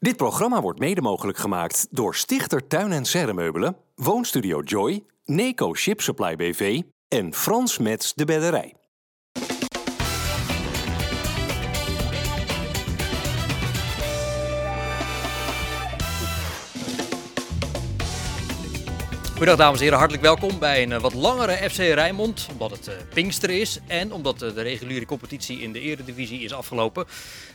Dit programma wordt mede mogelijk gemaakt door Stichter Tuin en Serremeubelen, Woonstudio Joy, Neco Ship Supply BV en Frans Mets de Bedderij. Goedendag dames en heren, hartelijk welkom bij een eh, wat langere FC Rijnmond. Omdat het uh, Pinkster is en omdat uh, de reguliere competitie in de eredivisie is afgelopen.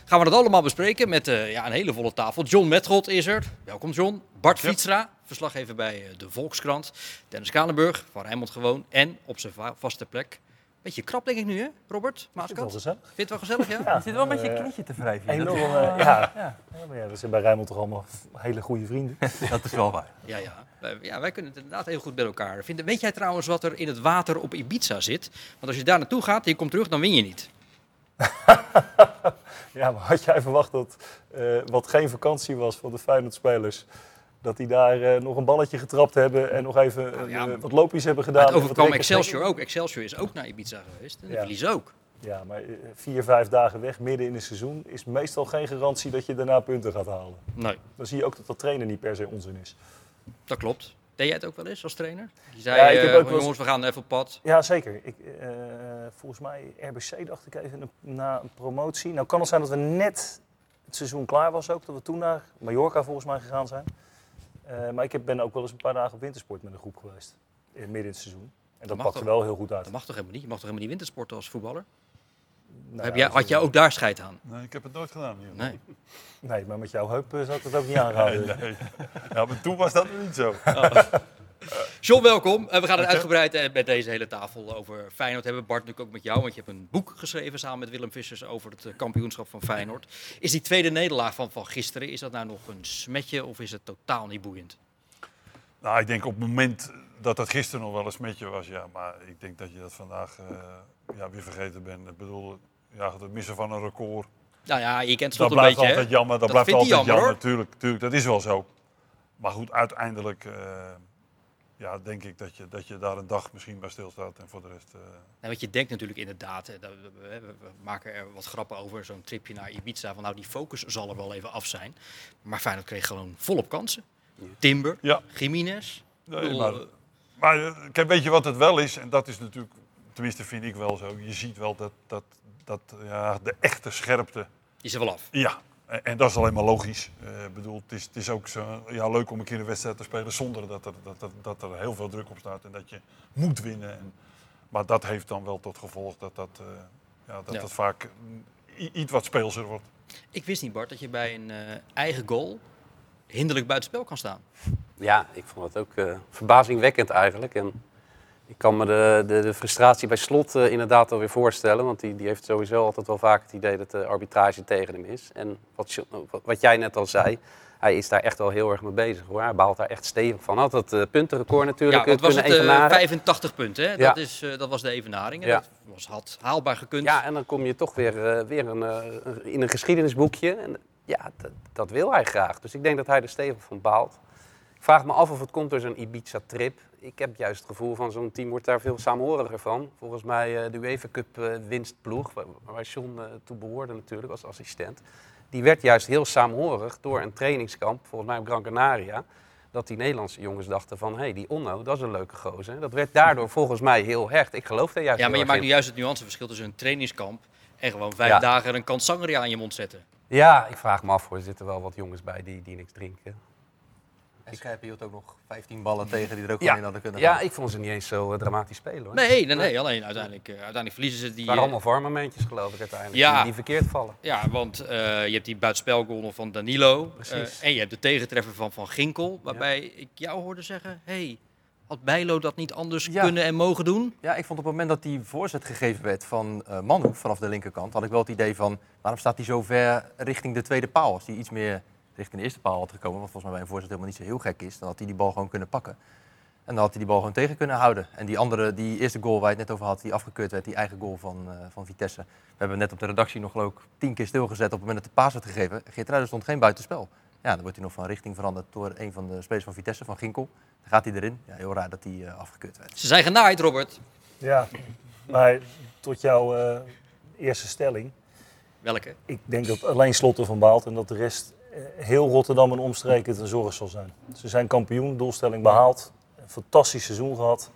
Gaan we dat allemaal bespreken met ja, een hele volle tafel. John Metgold is er. Welkom John. Bart. Fietstra, verslaggever bij de Volkskrant. Dennis Kalenburg van Rijnmond gewoon. En op zijn vaste plek Beetje krap denk ik nu, hè, Robert? Maaskant? Vind het wel gezellig. Vind het wel gezellig, ja? ja je zit wel een beetje een knietje te wrijven. Enorm, uh, ja. ja. ja. maar ja, we zijn bij Rijnmond toch allemaal hele goede vrienden. dat is wel waar. Ja, ja. Wij, ja, wij kunnen het inderdaad heel goed bij elkaar vinden. Weet jij trouwens wat er in het water op Ibiza zit? Want als je daar naartoe gaat en je komt terug, dan win je niet. ja, maar had jij verwacht dat uh, wat geen vakantie was van de Feyenoord-spelers dat die daar uh, nog een balletje getrapt hebben en nog even nou ja, uh, wat loopjes hebben gedaan. Het overkwam Excelsior ook. Excelsior is ook naar Ibiza geweest en ja. ook. Ja, maar vier, vijf dagen weg midden in een seizoen is meestal geen garantie dat je daarna punten gaat halen. Nee. Dan zie je ook dat dat trainen niet per se onzin is. Dat klopt. Deed jij het ook wel eens als trainer? Je zei, ja, ik heb ook jongens, we gaan even op pad. Ja, zeker. Ik, volgens mij, RBC dacht ik even na een promotie. Nou kan het zijn dat we net het seizoen klaar was ook, dat we toen naar Mallorca volgens mij gegaan zijn. Uh, maar ik heb, ben ook wel eens een paar dagen op wintersport met een groep geweest. In, midden in het seizoen. En dat, dat pakte wel heel goed uit. Dat mag toch helemaal niet? Je mag toch helemaal niet wintersporten als voetballer? Nou, heb jij, had jij ook daar scheid aan? Nee, ik heb het nooit gedaan. Joh. Nee. nee, maar met jouw heup zou ik het ook niet aanraden. nee, nee. Ja, maar toen was dat niet zo. Oh. John, welkom. Uh, we gaan het uitgebreid uh, met deze hele tafel over Feyenoord hebben. Bart, natuurlijk ook met jou, want je hebt een boek geschreven samen met Willem Vissers over het uh, kampioenschap van Feyenoord. Is die tweede nederlaag van, van gisteren, is dat nou nog een smetje of is het totaal niet boeiend? Nou, ik denk op het moment dat dat gisteren nog wel een smetje was, ja. Maar ik denk dat je dat vandaag ja, weer vergeten bent. Ik bedoel, ja, het missen van een record. Nou ja, je kent het dat een beetje, blijft altijd jammer. Dat, dat blijft altijd jammer, jammer, natuurlijk, natuurlijk. Dat is wel zo. Maar goed, uiteindelijk ja, denk ik dat je, dat je daar een dag misschien bij stilstaat en voor de rest... Uh... Nou, wat je denkt natuurlijk inderdaad, hè, we, maken er wat grappen over, zo'n tripje naar Ibiza, van nou die focus zal er wel even af zijn. Maar Feyenoord kreeg gewoon volop kansen. Timber, ja. Jiménez. Nee, maar, maar kijk, weet je wat het wel is? En dat is natuurlijk, tenminste vind ik wel zo, je ziet wel dat, dat, dat ja, de echte scherpte... Die is er wel af. Ja, en dat is alleen maar logisch. Uh, bedoel, het, is, het is ook zo, ja, leuk om een keer een wedstrijd te spelen zonder dat er, dat, dat, dat er heel veel druk op staat en dat je moet winnen. En, maar dat heeft dan wel tot gevolg dat dat, uh, ja, dat, ja. dat vaak iets wat speelser wordt. Ik wist niet, Bart, dat je bij een uh, eigen goal hinderlijk buitenspel kan staan. Ja, ik vond het ook verbazingwekkend eigenlijk. En ik kan me de, de, de frustratie bij Slot uh, inderdaad alweer voorstellen. Want die, die heeft sowieso altijd wel vaak het idee dat de arbitrage tegen hem is. En wat, wat jij net al zei, hij is daar echt wel heel erg mee bezig hoor. Hij baalt daar echt stevig van. Had het uh, puntenrecord natuurlijk ja, het was het, uh, 85 punten, hè? Ja. Dat, is, uh, dat was de evenaring. En ja. Dat was, had haalbaar gekund. Ja, en dan kom je toch weer, weer een, in een geschiedenisboekje. En ja, dat wil hij graag. Dus ik denk dat hij er stevig van baalt. Vraag me af of het komt door zo'n Ibiza-trip ik heb juist het gevoel van zo'n team wordt daar veel samenhoriger van. Volgens mij uh, de UEFA Cup uh, winstploeg, waar, John uh, toe behoorde natuurlijk als assistent. Die werd juist heel saamhorig door een trainingskamp, volgens mij op Gran Canaria. Dat die Nederlandse jongens dachten van, hé, hey, die Onno, dat is een leuke gozer. Dat werd daardoor volgens mij heel hecht. Ik geloof daar juist Ja, maar je maakt nu juist het nuanceverschil tussen een trainingskamp en gewoon vijf ja. dagen een kans sangria aan je mond zetten. Ja, ik vraag me af, hoor. er zitten wel wat jongens bij die, die niks drinken. En Scherpen hield ook nog 15 ballen tegen die er ook ja. in hadden kunnen gaan. Ja, ik vond ze niet eens zo uh, dramatisch spelen hoor. Nee, nee, nee. alleen uiteindelijk, uh, uiteindelijk verliezen ze die... Het waren allemaal vormomentjes geloof ik uiteindelijk, ja. die, die verkeerd vallen. Ja, want uh, je hebt die buitenspelgoal van Danilo. en je hebt de tegentreffer van Van Ginkel. Waarbij ja. ik jou hoorde zeggen, hey, had Bijlo dat niet anders ja. kunnen en mogen doen? Ja, ik vond op het moment dat die voorzet gegeven werd van Manhoef vanaf de linkerkant... had ik wel het idee van, waarom staat hij zo ver richting de tweede paal? Als hij iets meer richting de eerste paal had gekomen, wat volgens mij bij een voorzet helemaal niet zo heel gek is, dan had hij die bal gewoon kunnen pakken. En dan had hij die bal gewoon tegen kunnen houden. En die andere, die eerste goal waar je het net over had, die afgekeurd werd, die eigen goal van, uh, van Vitesse. We hebben net op de redactie nog geloof ik tien keer stilgezet op het moment dat de paas werd gegeven. Geertruiden stond geen buitenspel. Ja, dan wordt hij nog van richting veranderd door een van de spelers van Vitesse, van Ginkel. Dan gaat hij erin. Ja, heel raar dat hij uh, afgekeurd werd. Ze zijn genaaid, Robert. Ja, maar tot jouw uh, eerste stelling. Welke? Ik denk dat alleen Slotten van baalt en dat de rest eh, heel Rotterdam en omstreken het een zorg zal zijn. Ze zijn kampioen, doelstelling behaald, een fantastisch seizoen gehad.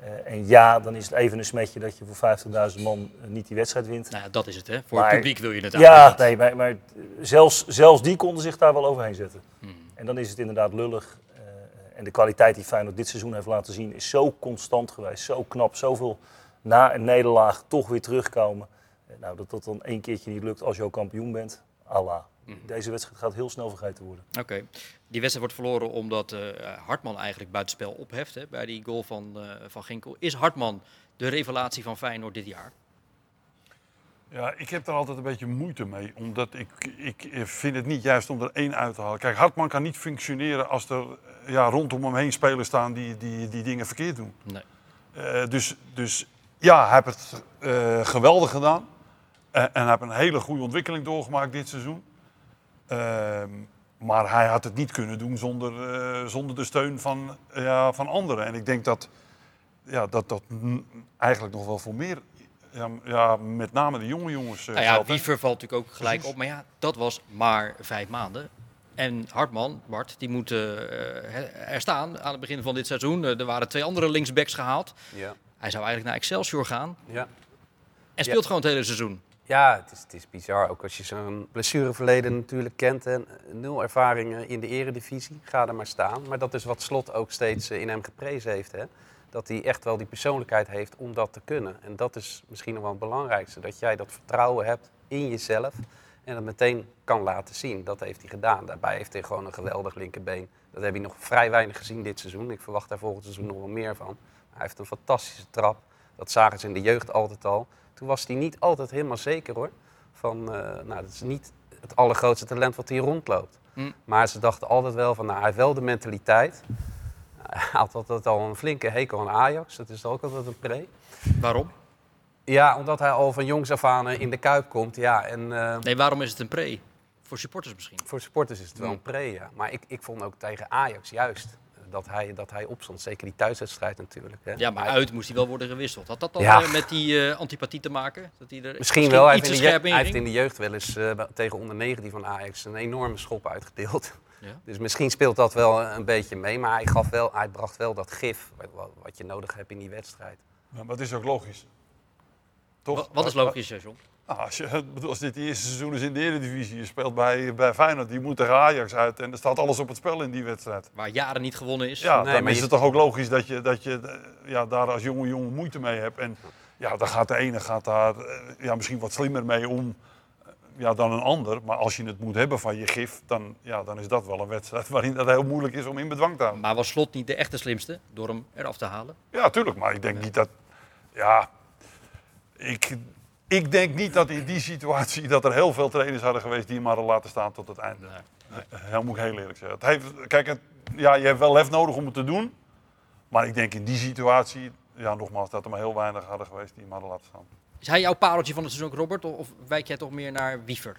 Eh, en ja, dan is het even een smetje dat je voor 50.000 man eh, niet die wedstrijd wint. Nou ja, dat is het, hè? Voor Maar- het publiek wil je het Ja, nee, maar, maar zelfs, zelfs die konden zich daar wel overheen zetten. Hmm. En dan is het inderdaad lullig. Eh, en de kwaliteit die Feyenoord dit seizoen heeft laten zien is zo constant geweest, zo knap, zoveel na een nederlaag toch weer terugkomen. Eh, nou, dat dat dan één keertje niet lukt als je ook kampioen bent, Allah. Hmm. Deze wedstrijd gaat heel snel vergeten worden. Oké. Die wedstrijd wordt verloren omdat eh, Hartman eigenlijk buitenspel opheft hè, bij die goal van, eh, van Ginkel. Is Hartman de revelatie van Feyenoord dit jaar? Ja, ik heb daar altijd een beetje moeite mee. Omdat ik, ik vind het niet juist om er één uit te halen. Kijk, Hartman kan niet functioneren als er ja, rondom hem heen spelers staan die, die, die dingen verkeerd doen. Nee. Eh, dus, dus ja, hij heeft het eh, geweldig gedaan. En hij heeft een hele goede ontwikkeling doorgemaakt dit seizoen. Ehm, maar hij had het niet kunnen doen zonder, eh, zonder de steun van, ja, van anderen. En ik denk dat ja, dat, dat eigenlijk nog wel voor meer, ja, ja, met name de jonge jongens. eh, Nou ja. Wiever valt natuurlijk ook gelijk Precies. op. Maar ja, dat was maar vijf maanden. En Hartman, Bart, die moet eh, eh, er staan aan het begin van dit seizoen. Er waren twee andere linksbacks gehaald. Ja. Hij zou eigenlijk naar Excelsior gaan. Ja. En speelt gewoon het hele seizoen. Ja, het is, het is bizar. Ook als je zo'n blessureverleden natuurlijk kent. En nul ervaring eh, in de eredivisie. Ga er maar staan. Maar dat is wat Slot ook steeds eh, in hem geprezen heeft. Hè? Dat hij echt wel die persoonlijkheid heeft om dat te kunnen. En dat is misschien nog wel het belangrijkste. Dat jij dat vertrouwen hebt in jezelf. En dat meteen kan laten zien. Dat heeft hij gedaan. Daarbij heeft hij gewoon een geweldig linkerbeen. Dat heb je nog vrij weinig gezien dit seizoen. Ik verwacht daar volgend seizoen nog wel meer van. Hij heeft een fantastische trap. Dat zagen ze in de jeugd altijd al. Toen was hij niet altijd helemaal zeker hoor. Van, eh, nou, dat is niet het allergrootste talent wat hier rondloopt. Hm. Maar ze dachten altijd wel van, nou, hij heeft wel de mentaliteit. Hij had altijd al een flinke hekel aan Ajax. Dat is ook altijd een pre. Waarom? Ja, omdat hij al van jongs af aan eh, in de Kuip komt. Ja, en eh, Nee, waarom is het een pre? Voor supporters misschien. voor supporters is het wel Hm. een pre, ja. Maar ik, ik vond ook tegen Ajax juist dat hij, dat hij opstond. Zeker die thuiswedstrijd natuurlijk. Hè. Ja, maar Hij- uit moest hij wel worden gewisseld. Had dat dan Ja. eh, met die eh, antipathie te maken? Dat hij er Misschien wel. Hij iets heeft, te in de, hij heeft in de jeugd wel eens eh, tegen onder 19 van Ajax een enorme schop uitgedeeld. Ja. Dus misschien speelt dat wel een beetje mee. Maar hij, gaf wel, hij bracht wel dat gif wat, wat- je nodig hebt in die wedstrijd. Ja, maar het is ook logisch. Toch? Wat, wat is logisch, John? Nou, als, je, als dit eerste seizoen is in de Eredivisie, je speelt bij, bij Feyenoord, die moet tegen Ajax uit en er staat alles op het spel in die wedstrijd. Waar jaren niet gewonnen is. Ja, Nee, dan maar is je- het toch ook logisch dat je, dat je eh, ja, daar als jonge jongen moeite mee hebt. En ja, dan gaat de ene gaat daar eh, ja, misschien wat slimmer mee om eh, ja, dan een ander. Maar als je het moet hebben van je gif, dan, ja, dan is dat wel een wedstrijd waarin dat heel moeilijk is om in bedwang te houden. Maar was Slot niet de echte slimste door hem eraf te halen? Ja, tuurlijk. Maar ik denk niet dat. Ja, ik, ik denk niet dat in die situatie dat er heel veel trainers hadden geweest die hem hadden laten staan tot het einde. Heel moet ik heel eerlijk zeggen. Het heeft, kijk, het, ja, je hebt wel lef nodig om het te doen. Maar ik denk in die situatie, ja, nogmaals, dat er maar heel weinig hadden geweest die hem hadden laten staan. Is hij jouw pareltje van het seizoen, ook, Robert? Of wijk jij toch meer naar Wiever?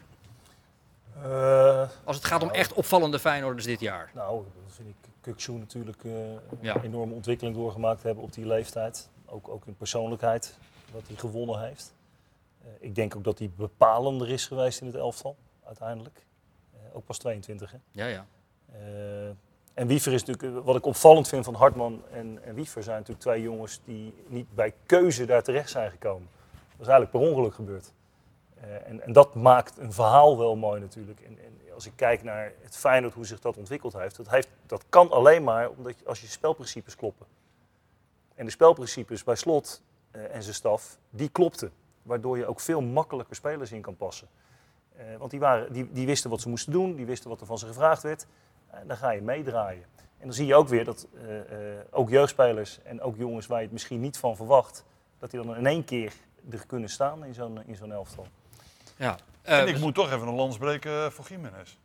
Eh, Als het gaat om echt opvallende Feyenoorders dit jaar. nou, dat vind ik Kukçu natuurlijk eh, Ja. een enorme ontwikkeling doorgemaakt hebben op die leeftijd. Ook, ook in persoonlijkheid, wat hij gewonnen heeft. Eh, ik denk ook dat hij bepalender is geweest in het elftal, uiteindelijk. Eh, ook pas 22, hè. Ja, ja. Eh, en Wiever is natuurlijk, wat ik opvallend vind van Hartman en, en Wiever zijn natuurlijk twee jongens die niet bij keuze daar terecht zijn gekomen. Dat is eigenlijk per ongeluk gebeurd. En, en dat maakt een verhaal wel mooi natuurlijk. En, en als ik kijk naar het Feyenoord, hoe zich dat ontwikkeld heeft, dat, heeft, dat kan alleen maar omdat je, als je spelprincipes kloppen. En de spelprincipes bij Slot en zijn staf, die klopten. Waardoor je ook veel makkelijker spelers in kan passen. Eh, want die, waren, die, die wisten wat ze moesten doen, die wisten wat er van ze gevraagd werd. En dan ga je meedraaien. En dan zie je ook weer dat eh, eh, ook jeugdspelers en ook jongens waar je het misschien niet van verwacht, dat die dan in één keer er kunnen staan in zo'n in zo'n elftal. ja. en ik moet toch even een lans breken voor Jiménez.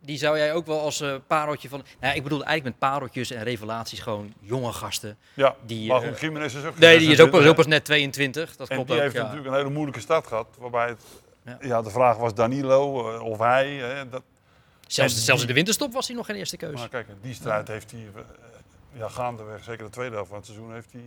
Die zou jij ook wel als eh, pareltje van... Nou, ik bedoel eigenlijk met pareltjes en revelaties gewoon jonge gasten. Ja, Die, maar eh, goed, Jiménez is ook Nee, die is ook pas, 26, ook pas net 22. Dat En klopt die ook, heeft ja. natuurlijk een hele moeilijke start gehad. Waarbij het, Ja. ja. de vraag was Danilo eh, of hij. hè, dat, Zelfs, zelfs in de winterstop was hij nog geen eerste keus. Maar kijk, die strijd heeft hij, ja, gaandeweg, zeker de tweede helft van het seizoen, heeft hij,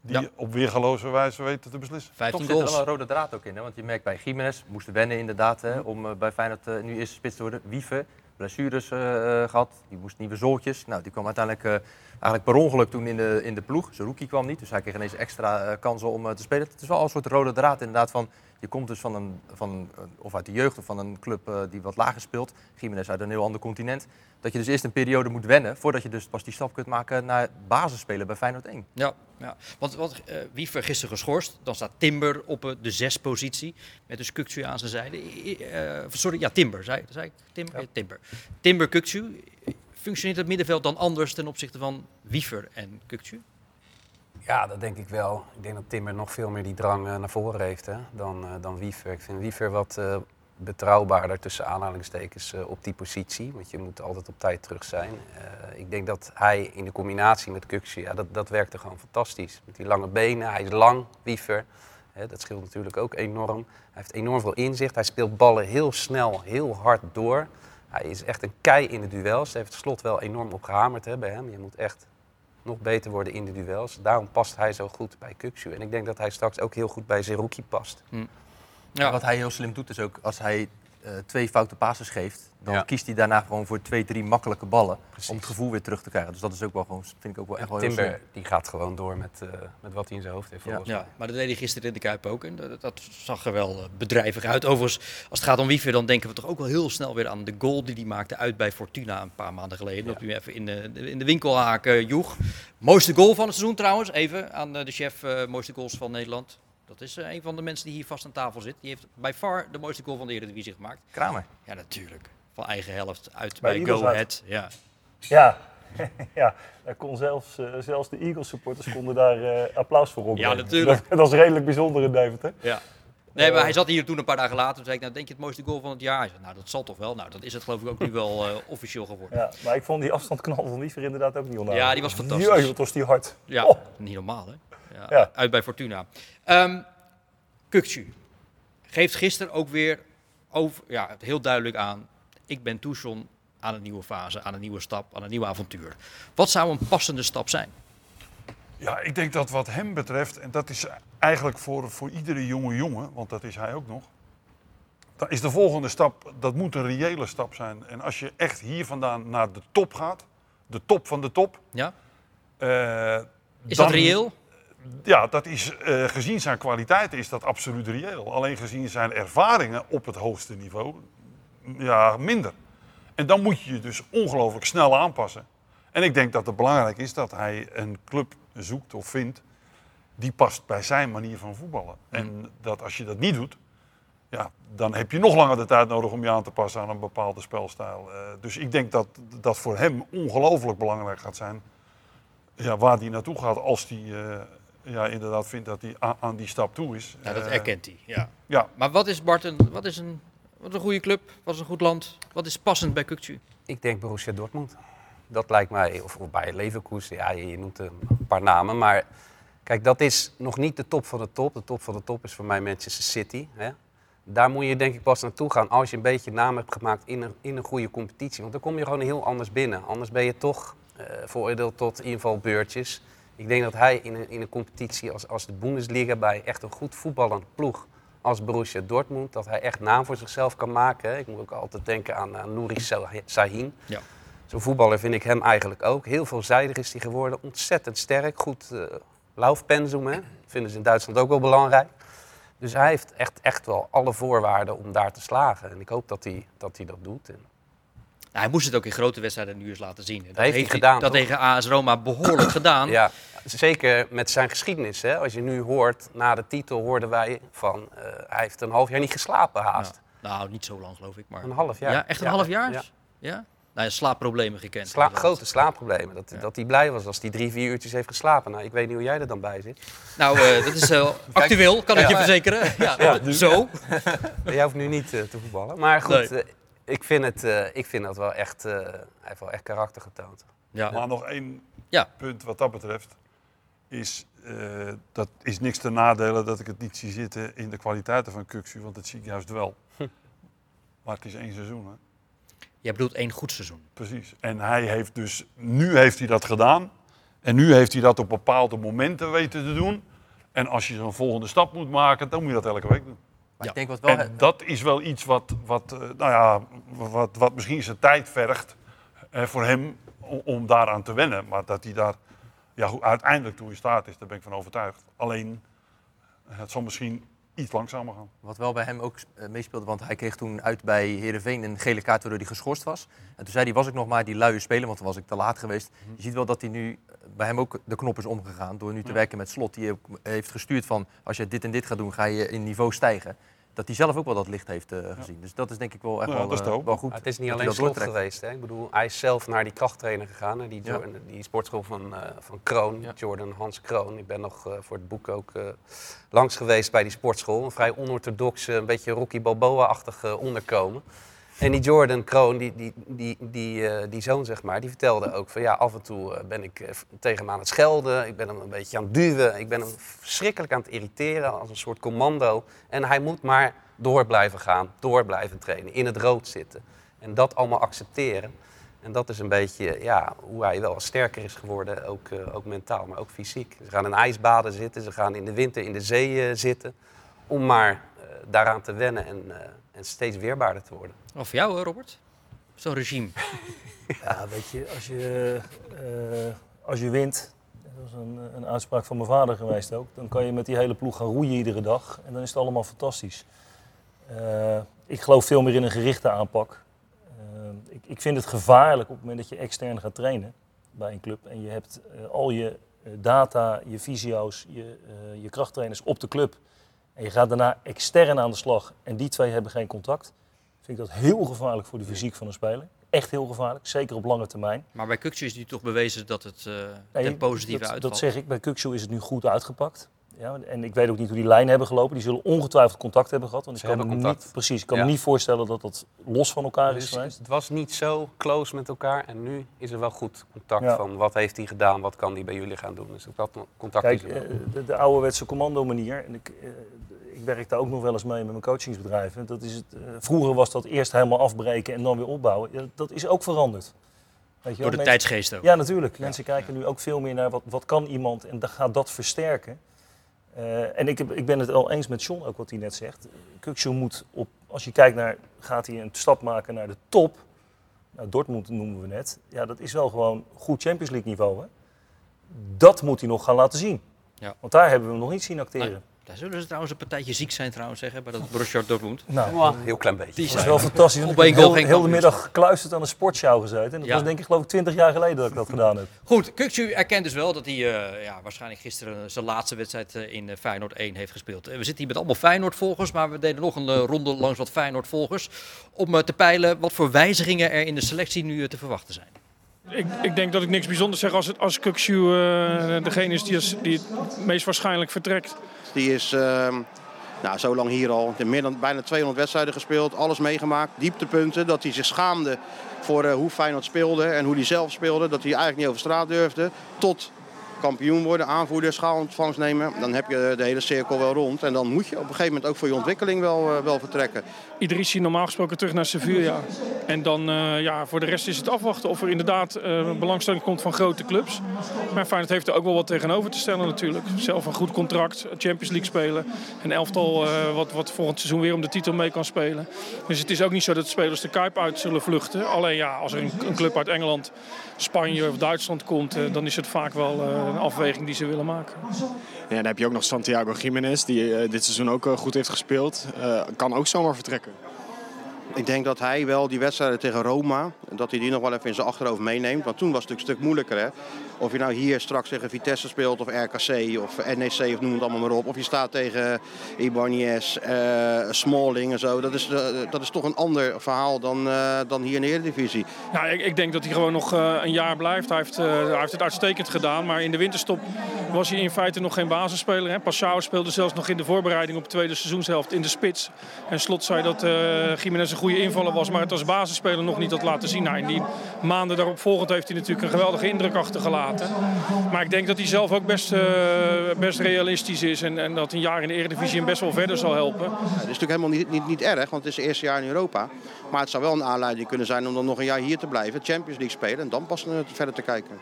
die Ja. op weergaloze wijze weten te beslissen. 15 Toch zit er wel een rode draad ook in. Hè? Want je merkt bij Jiménez, moesten wennen inderdaad hè, om eh, bij Feyenoord eh, nu eerste spits te worden. Wiever, blessures eh, eh, gehad, die moest nieuwe zooltjes. Nou, die kwam uiteindelijk eh, eigenlijk per ongeluk toen in de, in de ploeg. Zijn rookie kwam niet, dus hij kreeg ineens extra eh, kansen om eh, te spelen. Het is wel een soort rode draad inderdaad van... Je komt dus van een, van, of uit de jeugd of van een club eh, die wat lager speelt. Jiménez uit een heel ander continent. Dat je dus eerst een periode moet wennen voordat je dus pas die stap kunt maken naar basisspelen bij Feyenoord 1. Ja, ja. want, want eh, Wiever gisteren geschorst. Dan staat Timber op eh, de zespositie. Met dus Kukcu aan zijn zijde. Eh, sorry, ja, Timber. Zei, zei ik Timber? Ja, Timber. Timber, Kukcu. Functioneert het middenveld dan anders ten opzichte van Wiever en Kukcu? Ja, dat denk ik wel. Ik denk dat Timmer nog veel meer die drang naar voren heeft hè, dan, eh, dan Wiever. Ik vind Wiever wat eh, betrouwbaarder tussen aanhalingstekens eh, op die positie. Want je moet altijd op tijd terug zijn. Eh, ik denk dat hij in de combinatie met Kuxi, ja, dat, dat werkte gewoon fantastisch. Met die lange benen, hij is lang, Wiever. Hè, dat scheelt natuurlijk ook enorm. Hij heeft enorm veel inzicht. Hij speelt ballen heel snel, heel hard door. Hij is echt een kei in de duels. Daar heeft het slot wel enorm op gehamerd hè, bij hem. Je moet echt nog beter worden in de duels. Daarom past hij zo goed bij Kuksu. En ik denk dat hij straks ook heel goed bij Zerouki past. Ja, Wat hij heel slim doet is ook als hij eh, twee foute passes geeft, dan Ja. kiest hij daarna gewoon voor twee, drie makkelijke ballen Precies. om het gevoel weer terug te krijgen. Dus dat is ook wel gewoon, vind ik ook wel echt wel heel Timber slim. die gaat gewoon door met, eh, met wat hij in zijn hoofd heeft. Ja. ja, maar dat deed hij gisteren in de Kuip ook. En dat, dat zag er wel eh, bedrijvig uit. Overigens, als het gaat om Wiever, dan denken we toch ook wel heel snel weer aan de goal die hij maakte uit bij Fortuna een paar maanden geleden. Dat hij even in de, in de winkelhaak eh, joeg. Mooiste goal van het seizoen trouwens. Even aan de chef, eh, mooiste goals van Nederland. Dat is eh, een van de mensen die hier vast aan tafel zit. Die heeft bij far de mooiste goal van de Eredivisie gemaakt. Kramer. Ja, natuurlijk. Van eigen helft uit Bij Go. Ahead. Ja. Ja, ja daar kon zelfs, eh, zelfs de Eagles supporters konden daar eh, applaus voor opbrengen. Ja, natuurlijk. Dat, dat is redelijk bijzonder in Deventer. Ja. Nee, maar hij zat hier toen een paar dagen later. Toen zei ik, nou, denk je het mooiste goal van het jaar? Hij zei, nou, dat zal toch wel. Nou, dat is het geloof ik ook nu wel officieel geworden. Ja, maar ik vond die afstandknal van Wiever inderdaad ook niet onaardig. Ja, die was fantastisch. Wat was die hard. Ja, Oh. niet normaal hè. Ja. Uit bij Fortuna. Kukcu geeft gisteren ook weer over, ja, heel duidelijk aan. Ik ben Tuchon aan een nieuwe fase, aan een nieuwe stap, aan een nieuw avontuur. Wat zou een passende stap zijn? Ja, ik denk dat wat hem betreft, en dat is eigenlijk voor, voor iedere jonge jongen, want dat is hij ook nog. Dan is de volgende stap, dat moet een reële stap zijn. En als je echt hier vandaan naar de top gaat, de top van de top. Ja? eh, Is dan- dat reëel? Ja, dat is, eh, gezien zijn kwaliteiten is dat absoluut reëel. Alleen gezien zijn ervaringen op het hoogste niveau, ja, minder. En dan moet je je dus ongelooflijk snel aanpassen. En ik denk dat het belangrijk is dat hij een club zoekt of vindt die past bij zijn manier van voetballen. En dat als je dat niet doet, ja, dan heb je nog langer de tijd nodig om je aan te passen aan een bepaalde spelstijl. Eh, dus ik denk dat dat voor hem ongelooflijk belangrijk gaat zijn ja, waar hij naartoe gaat als hij eh, ja, inderdaad vindt dat hij aan die stap toe is. Ja, dat Eh, erkent hij. Ja. Ja, Maar wat is Bart, een, wat is een, wat is een goede club? Wat is een goed land? Wat is passend bij Kukcu? Ik denk Borussia Dortmund. Dat lijkt mij, of, of bij Leverkusen, ja, je, je noemt een paar namen. Maar kijk, dat is nog niet de top van de top. De top van de top is voor mij Manchester City. Hè? Daar moet je denk ik pas naartoe gaan als je een beetje naam hebt gemaakt in een, in een goede competitie. Want dan kom je gewoon heel anders binnen. Anders ben je toch eh veroordeeld tot invalbeurtjes. Ik denk dat hij in een, in een competitie als, als de Bundesliga bij echt een goed voetballend ploeg als Borussia Dortmund, dat hij echt naam voor zichzelf kan maken. Ik moet ook altijd denken aan, aan Nouri Sahin. Ja. Zo'n voetballer vind ik hem eigenlijk ook. Heel veelzijdig is hij geworden, ontzettend sterk, goed uh, laufpensum. Hè. Vinden ze in Duitsland ook wel belangrijk. Dus hij heeft echt, echt wel alle voorwaarden om daar te slagen. En ik hoop dat hij dat, hij dat doet. En Nou, hij moest het ook in grote wedstrijden nu eens laten zien. Dat, heeft hij gedaan, Dat toch? tegen AS Roma behoorlijk gedaan. Ja, zeker met zijn geschiedenis. Hè. Als je nu hoort, na de titel hoorden wij van... eh, hij heeft een half jaar niet geslapen haast. Ja. Nou, niet zo lang geloof ik. Maar... Een half jaar. Ja, echt een Ja, half jaar? ja. Ja. Nou, slaapproblemen gekend. Sla- inderdaad. grote slaapproblemen. Dat, dat hij blij was als hij drie, vier uurtjes heeft geslapen. Nou, ik weet niet hoe jij er dan bij zit. Nou, eh, dat is eh, actueel, kan ik je verzekeren. Ja, zo. Jij hoeft nu niet te voetballen. Maar goed, Nee. Ik, vind het, eh, ik vind dat wel echt... eh, hij heeft wel echt karakter getoond. Ja. maar nog één Ja. punt wat dat betreft. Is, eh, dat is niks te nadelen dat ik het niet zie zitten in de kwaliteiten van Kuxu, want dat zie ik juist wel. Maar het is één seizoen, hè? Jij bedoelt één goed seizoen. Precies. En hij heeft dus, nu heeft hij dat gedaan. En nu heeft hij dat op bepaalde momenten weten te doen. En als je zo'n volgende stap moet maken, dan moet je dat elke week doen. Maar Ja. ik denk wat wel... En dat is wel iets wat, wat, eh, nou ja, wat, wat misschien zijn tijd vergt eh, voor hem om, om daaraan te wennen. Maar dat hij daar ja, uiteindelijk toe in staat is, daar ben ik van overtuigd. Alleen, het zal misschien iets langzamer gaan. Wat wel bij hem ook eh, meespeelde, want hij kreeg toen uit bij Heerenveen een gele kaart waardoor hij geschorst was. En toen zei hij, was ik nog maar die luie speler, want toen was ik te laat geweest. Je ziet wel dat hij nu eh, bij hem ook de knop is omgegaan door nu te werken met slot. Die ook heeft gestuurd van, als je dit en dit gaat doen, ga je in niveau stijgen. Dat hij zelf ook wel dat licht heeft eh, gezien. Dus dat is denk ik wel echt Ja, wel, dat is eh, wel goed. Het is niet alleen slot doortrekt. geweest. Hè? Ik bedoel, hij is zelf naar die krachttrainer gegaan. Hè? Die, die sportschool van, eh, van Kroon, Ja. Jordan Hans Kroon. Ik ben nog eh, voor het boek ook eh, langs geweest bij die sportschool. Een vrij onorthodox, een beetje Rocky Balboa-achtig onderkomen. En die Jordan Kroon, die, die, die, die, eh, die zoon zeg maar, die vertelde ook van ja, af en toe eh, ben ik eh, tegen hem aan het schelden. Ik ben hem een beetje aan het duwen. Ik ben hem verschrikkelijk aan het irriteren als een soort commando. En hij moet maar door blijven gaan, door blijven trainen, in het rood zitten. En dat allemaal accepteren. En dat is een beetje ja, hoe hij wel sterker is geworden, ook, ook mentaal, maar ook fysiek. Ze gaan in ijsbaden zitten, ze gaan in de winter in de zee zitten. Om maar daaraan te wennen en, en steeds weerbaarder te worden. Of voor jou, hè, Robert? Zo'n regime. Ja, weet je, als je, eh, als je wint, dat was een, een uitspraak van mijn vader geweest ook, dan kan je met die hele ploeg gaan roeien iedere dag en dan is het allemaal fantastisch. Eh, ik geloof veel meer in een gerichte aanpak. Eh, ik, ik vind het gevaarlijk op het moment dat je extern gaat trainen bij een club en je hebt al je data, je fysio's, je, je krachttrainers op de club en je gaat daarna extern aan de slag en die twee hebben geen contact, vind ik dat heel gevaarlijk voor de fysiek van een speler. Echt heel gevaarlijk, zeker op lange termijn. Maar bij Kuksu is nu toch bewezen dat het eh Nee, ten positieve dat, uitvalt. Dat zeg ik. Bij Kuksu is het nu goed uitgepakt. Ja, en ik weet ook niet hoe die lijnen hebben gelopen. Die zullen ongetwijfeld contact hebben gehad. Want ik kan me niet, contact. precies, ik kan Ja. me niet voorstellen dat dat los van elkaar is Dus geweest. het was niet zo close met elkaar en nu is er wel goed contact Ja. van wat heeft hij gedaan, wat kan hij bij jullie gaan doen. Dus ook dat contact Kijk, is er wel. eh, de, de ouderwetse commando manier. En ik, eh, ik werk daar ook nog wel eens mee met mijn coachingsbedrijven. Dat is het, eh, vroeger was dat eerst helemaal afbreken en dan weer opbouwen. Dat is ook veranderd. Weet je Door de mensen- tijdsgeest ook. Ja, natuurlijk. Mensen kijken nu ook veel meer naar wat, wat kan iemand en dan gaat dat versterken. Eh, en ik, heb, ik ben het al eens met John ook wat hij net zegt. Kuksu moet op, als je kijkt naar, gaat hij een stap maken naar de top. Nou, Dortmund noemen we net. Ja, dat is wel gewoon goed Champions League niveau. Hè? Dat moet hij nog gaan laten zien. Ja. Want daar hebben we hem nog niet zien acteren. Daar zullen ze trouwens een partijtje ziek zijn trouwens, zeggen, bij dat Borussia Dortmund. Nou, heel klein beetje. Die dat is wel fantastisch. Op één ik heb goal heel, de middag gekluisterd aan een sportshow gezeten. En dat Ja. was denk ik geloof ik 20 jaar geleden dat ik dat gedaan heb. Goed, Kuksu erkent dus wel dat hij eh, ja, waarschijnlijk gisteren zijn laatste wedstrijd eh, in eh, Feyenoord 1 heeft gespeeld. Eh, we zitten hier met allemaal Feyenoord-volgers, maar we deden nog een eh, ronde langs wat Feyenoord-volgers. Om eh, te peilen wat voor wijzigingen er in de selectie nu eh, te verwachten zijn. Ik, ik denk dat ik niks bijzonders zeg als, het, als eh, degene is die, is die het meest waarschijnlijk vertrekt. Die is ehm, nou, zo lang hier al. Meer dan bijna 200 wedstrijden gespeeld. Alles meegemaakt. Dieptepunten. Dat hij zich schaamde voor eh, hoe Feyenoord speelde. En hoe hij zelf speelde. Dat hij eigenlijk niet over straat durfde. Tot kampioen worden, aanvoerder, schaalontvangst nemen. Dan heb je de hele cirkel wel rond. En dan moet je op een gegeven moment ook voor je ontwikkeling wel, eh, wel vertrekken. Idrissi normaal gesproken terug naar Sevilla. En dan eh, ja, voor de rest is het afwachten of er inderdaad eh, belangstelling komt van grote clubs. Maar Feyenoord heeft er ook wel wat tegenover te stellen natuurlijk. Zelf een goed contract, Champions League spelen. Een elftal wat, wat volgend seizoen weer om de titel mee kan spelen. Dus het is ook niet zo dat spelers de Kuip uit zullen vluchten. Alleen ja, als er een club uit Engeland, Spanje of Duitsland komt... eh, dan is het vaak wel eh, een afweging die ze willen maken. Ja, dan heb je ook nog Santiago Jiménez, die eh, dit seizoen ook goed heeft gespeeld. Eh, kan ook zomaar vertrekken. Ik denk dat hij wel die wedstrijden tegen Roma, dat hij die nog wel even in zijn achterhoofd meeneemt. Want toen was het natuurlijk een stuk moeilijker. Hè? Of je nou hier straks tegen Vitesse speelt, of RKC, of NEC, of noem het allemaal maar op. Of je staat tegen Ibanez, eh Smalling en zo. Dat is, eh, dat is toch een ander verhaal dan, eh, dan hier in de Eredivisie. Ja, ik, ik denk dat hij gewoon nog een jaar blijft. Hij heeft, hij heeft het uitstekend gedaan. Maar in de winterstop was hij in feite nog geen basisspeler. Hè. Passau speelde zelfs nog in de voorbereiding op de tweede seizoenshelft in de spits. En Slot zei dat Jiménez een goede invaller was. Maar het als basisspeler nog niet had laten zien. Nou, in die maanden daarop volgend heeft hij natuurlijk een geweldige indruk achtergelaten. Maar ik denk dat hij zelf ook best, eh, best realistisch is. En, en dat een jaar in de Eredivisie hem best wel verder zal helpen. Ja, dat is natuurlijk helemaal niet, niet, niet erg, want het is het eerste jaar in Europa. Maar het zou wel een aanleiding kunnen zijn om dan nog een jaar hier te blijven, Champions League spelen en dan pas eh, verder te kijken.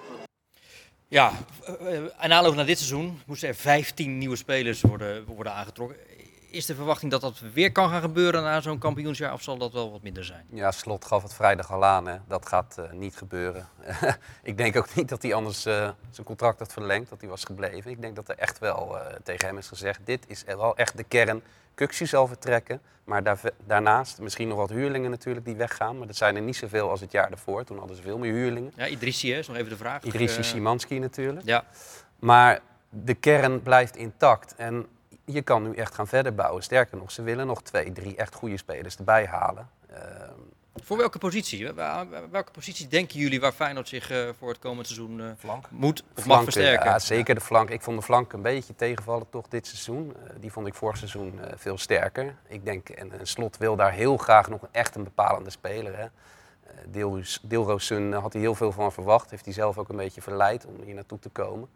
Ja, uh, in aanloop naar dit seizoen moesten er 15 nieuwe spelers worden, worden aangetrokken. Is de verwachting dat dat weer kan gaan gebeuren na zo'n kampioensjaar of zal dat wel wat minder zijn? Ja, Slot gaf het vrijdag al aan. Hè. Dat gaat uh, niet gebeuren. ik denk ook niet dat hij anders uh, zijn contract had verlengd, dat hij was gebleven. Ik denk dat er echt wel tegen hem is gezegd, dit is wel echt de kern. Kuxu zal vertrekken, maar daar, daarnaast misschien nog wat huurlingen natuurlijk die weggaan. Maar dat zijn er niet zoveel als het jaar daarvoor. Toen hadden ze veel meer huurlingen. Ja, Idrissi is nog even de vraag. Idrissi, Simanski natuurlijk. Ja. Maar de kern blijft intact. En je kan nu echt gaan verder bouwen. Sterker nog, ze willen nog twee, drie echt goede spelers erbij halen. Uh, voor welke positie? Welke positie denken jullie waar Feyenoord zich uh, voor het komende seizoen uh, flank. moet of Flanken, mag versterken? Ja, zeker de flank. Ik vond de flank een beetje tegenvallen toch dit seizoen. Uh, die vond ik vorig seizoen veel sterker. Ik denk, en, en Slot wil daar heel graag nog echt een bepalende speler. Hè. Deelroosun had hij heel veel van verwacht. Heeft hij zelf ook een beetje verleid om hier naartoe te komen.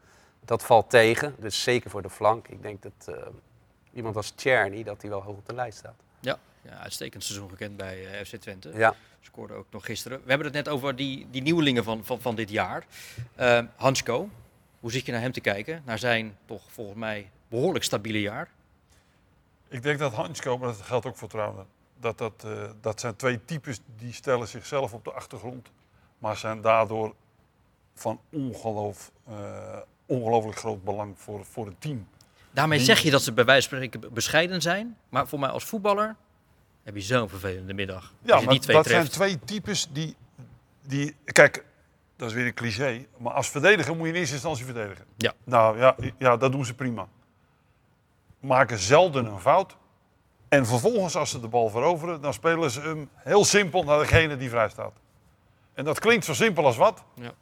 Dat valt tegen, dus zeker voor de flank. Ik denk dat iemand als Czerny, dat hij wel hoog op de lijst staat. Ja, ja uitstekend seizoen gekend bij uh, FC Twente. Ja. Scoorde ook nog gisteren. We hebben het net over die, die nieuwelingen van, van, van dit jaar. Uh, Hansko, hoe zit je naar hem te kijken? Naar zijn toch volgens mij behoorlijk stabiele jaar. Ik denk dat Hansko, maar dat geldt ook voor Trouwen, dat, dat, uh, dat zijn twee types die stellen zichzelf op de achtergrond. Maar zijn daardoor van ongeloof, ongelooflijk groot belang voor, voor het team. Daarmee zeg je dat ze bij wijze van spreken bescheiden zijn. Maar voor mij als voetballer heb je zo'n vervelende middag. Ja, maar dat zijn twee types die, die... Kijk, dat is weer een cliché. Maar als verdediger moet je in eerste instantie verdedigen. Ja. Nou ja, ja dat doen ze prima. Maken zelden een fout. En vervolgens, als ze de bal veroveren, dan spelen ze hem heel simpel naar degene die vrij staat. En dat klinkt zo simpel als wat. Ja.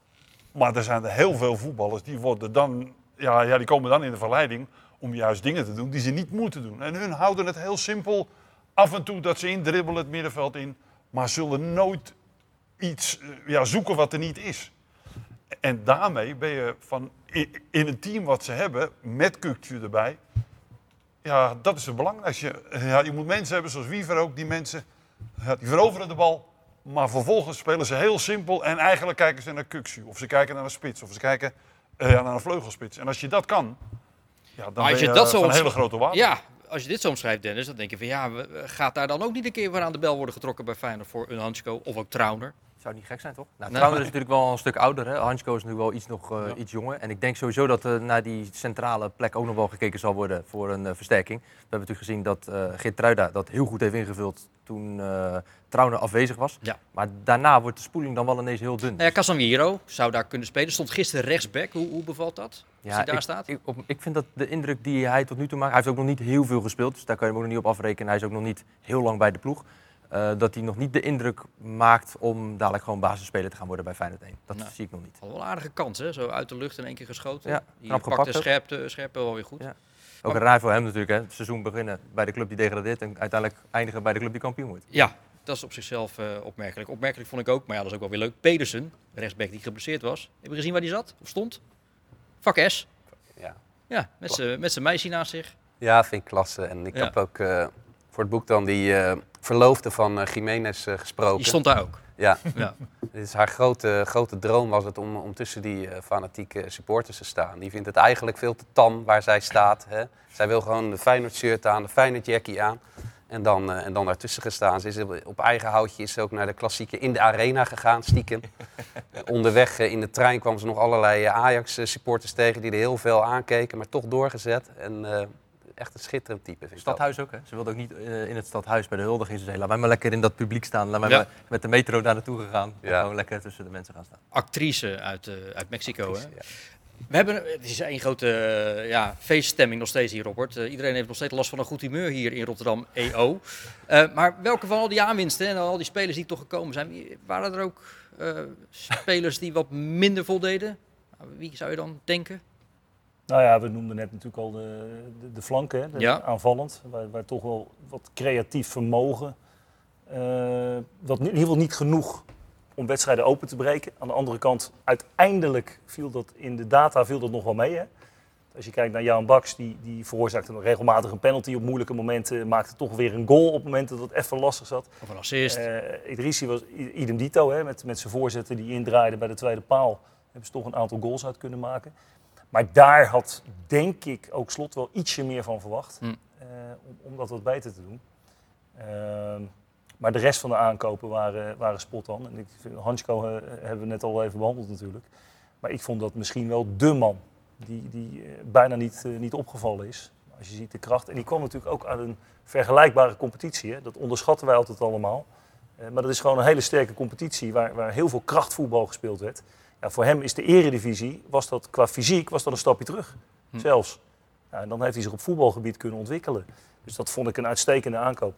Maar er zijn heel veel voetballers die worden dan... Ja, ja, die komen dan in de verleiding om juist dingen te doen die ze niet moeten doen. En hun houden het heel simpel. Af en toe dat ze indribbelen het middenveld in, maar zullen nooit iets eh, ja, zoeken wat er niet is. En daarmee ben je van in een team wat ze hebben, met Kukje erbij, ja, dat is het belangrijkste. Ja, je moet mensen hebben zoals Wiever ook, die mensen, die veroveren de bal, maar vervolgens spelen ze heel simpel en eigenlijk kijken ze naar Kuksu. Of ze kijken naar een spits, of ze kijken uh, naar een vleugelspits. En als je dat kan, ja, dan als je, je dat zo een hele grote waarde. Ja, als je dit zo omschrijft, Dennis, dan denk je van ja, gaat daar dan ook niet een keer weer aan de bel worden getrokken bij Feyenoord voor een Hansko of ook Trauner? Zou niet gek zijn, toch? Nou, Trauner is natuurlijk wel een stuk ouder. Hè? Hansko is nu wel iets, nog, uh, iets jonger. En ik denk sowieso dat er naar die centrale plek ook nog wel gekeken zal worden voor een uh, versterking. We hebben natuurlijk gezien dat uh, Geert Truida dat heel goed heeft ingevuld toen uh, Trauner afwezig was. Ja. Maar daarna wordt de spoeling dan wel ineens heel dun. Nou ja, Casemiro zou daar kunnen spelen. Stond gisteren rechtsback. Hoe, hoe bevalt dat? Ja, hij daar ik, staat? Ik, op, ik, vind dat de indruk die hij tot nu toe maakt... Hij heeft ook nog niet heel veel gespeeld, dus daar kan je hem ook nog niet op afrekenen. Hij is ook nog niet heel lang bij de ploeg. Uh, dat hij nog niet de indruk maakt om dadelijk gewoon basisspeler te gaan worden bij Feyenoord 1. Dat nou, zie ik nog niet. Al wel een aardige kans, hè? Zo uit de lucht in één keer geschoten. Ja, die pakt de scherpte, scherpte wel weer goed. Ja. Ook een raar voor hem natuurlijk, hè? Het seizoen beginnen bij de club die degradeert en uiteindelijk eindigen bij de club die kampioen wordt. Ja, dat is op zichzelf uh, opmerkelijk. Opmerkelijk vond ik ook, maar ja, dat is ook wel weer leuk. Pedersen, rechtsback die geblesseerd was. Heb je gezien waar die zat? Of stond? Vak S. Ja. Ja, met zijn meisje naast zich. Ja, vind ik klasse. En ik ja. heb ook uh, voor het boek dan die uh, verloofde van Jiménez gesproken. Die stond daar ook. Ja. ja. Dit is haar grote, grote droom was het om, om tussen die fanatieke supporters te staan. Die vindt het eigenlijk veel te tam waar zij staat. Hè. Zij wil gewoon de Feyenoord shirt aan, de Feyenoord jackie aan. En dan, en dan daartussen gestaan. Ze is op eigen houtje is ze ook naar de klassieke in de arena gegaan, stiekem. Onderweg in de trein kwamen ze nog allerlei Ajax-supporters tegen die er heel veel aankeken, maar toch doorgezet. En echt een schitterend type. Vind stadhuis ook, hè? Ze wilde ook niet in het stadhuis bij de huldiging. Ze zei, laat mij maar lekker in dat publiek staan. Laat mij maar met de metro daar naartoe gegaan. Ja. Gewoon lekker tussen de mensen gaan staan. Actrice uit, uit Mexico, Actrice, hè? Ja. We hebben, het is één grote uh, ja, feeststemming nog steeds hier, Robert. Uh, iedereen heeft nog steeds last van een goed humeur hier in Rotterdam EO. Uh, maar welke van al die aanwinsten en al die spelers die toch gekomen zijn, waren er ook spelers die wat minder voldeden? Nou, wie zou je dan denken? Nou ja, we noemden net natuurlijk al de, de, de flanken, de, ja. aanvallend. Waar, waar, toch wel wat creatief vermogen. wat in ieder geval niet genoeg om wedstrijden open te breken. Aan de andere kant, uiteindelijk viel dat in de data viel dat nog wel mee. Hè? Als je kijkt naar Jan Baks, die, die veroorzaakte nog regelmatig een penalty op moeilijke momenten. Maakte toch weer een goal op momenten dat het even lastig zat. Of een assist. Uh, Idrissi was idem dito, hè, met, met zijn voorzetten die indraaide bij de tweede paal. Hebben ze toch een aantal goals uit kunnen maken. Maar daar had, denk ik, ook Slot wel ietsje meer van verwacht. Hm. eh, om, om dat wat beter te doen. Ehm, maar de rest van de aankopen waren, waren spot on. En ik vind, Hansko eh, hebben we net al even behandeld natuurlijk. Maar ik vond dat misschien wel dé man die, die eh, bijna niet, niet opgevallen is. Als je ziet de kracht. En die kwam natuurlijk ook uit een vergelijkbare competitie. Hè. Dat onderschatten wij altijd allemaal. Maar dat is gewoon een hele sterke competitie waar, waar heel veel krachtvoetbal gespeeld werd. Ja, voor hem is de eredivisie, was dat qua fysiek, was dat een stapje terug. Hm. Zelfs. Ja, en dan heeft hij zich op voetbalgebied kunnen ontwikkelen. Dus dat vond ik een uitstekende aankoop.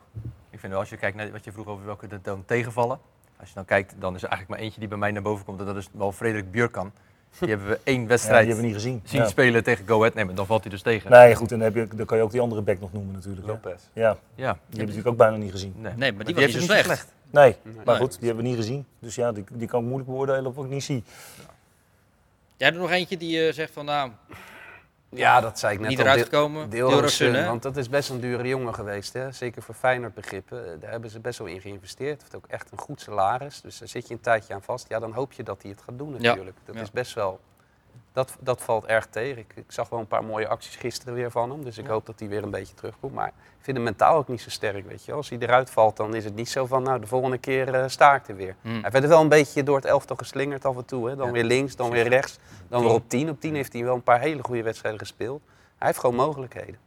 Ik vind wel, als je kijkt naar wat je vroeg over welke er dan tegenvallen. Als je dan kijkt, dan is er eigenlijk maar eentje die bij mij naar boven komt. En dat is wel Frederik Björkan. Die hebben we één Ja, wedstrijd die hebben we niet gezien. zien Ja. spelen tegen Go Ahead. Nee, maar dan valt hij dus tegen. Nee, goed, en dan, heb je, dan kan je ook die andere back nog noemen natuurlijk. Lopez. Ja, die Ja, hebben we natuurlijk ook bijna niet gezien. nee. Nee, maar die die was niet slecht. Nee, maar goed, die hebben we niet gezien. Dus ja, die, die kan ik moeilijk beoordelen op wat ik niet zie. Jij hebt er nog eentje die eh, zegt van, nou, Ja, dat zei ik net niet al. eruit. Deelrosun, hè? want dat is best een dure jongen geweest. Hè? Zeker voor Feyenoord begrippen. Eh, Daar hebben ze best wel in geïnvesteerd. Heeft ook echt een goed salaris. Dus daar zit je een tijdje aan vast. Ja, dan hoop je dat hij het gaat doen natuurlijk. Dat Ja. is best wel... Dat, dat valt erg tegen. Ik, ik zag wel een paar mooie acties gisteren weer van hem. Dus ik hoop dat hij weer een beetje terugkomt. Maar ik vind hem mentaal ook niet zo sterk, weet je. Als hij eruit valt, dan is het niet zo van... Nou, de volgende keer eh, sta ik er weer. Hm. Hij werd wel een beetje door het elftal geslingerd af en toe. Hè? Dan Ja. weer links, dan weer rechts. Dan weer op 10. Op 10 heeft hij wel een paar hele goede wedstrijden gespeeld. Hij heeft gewoon mogelijkheden.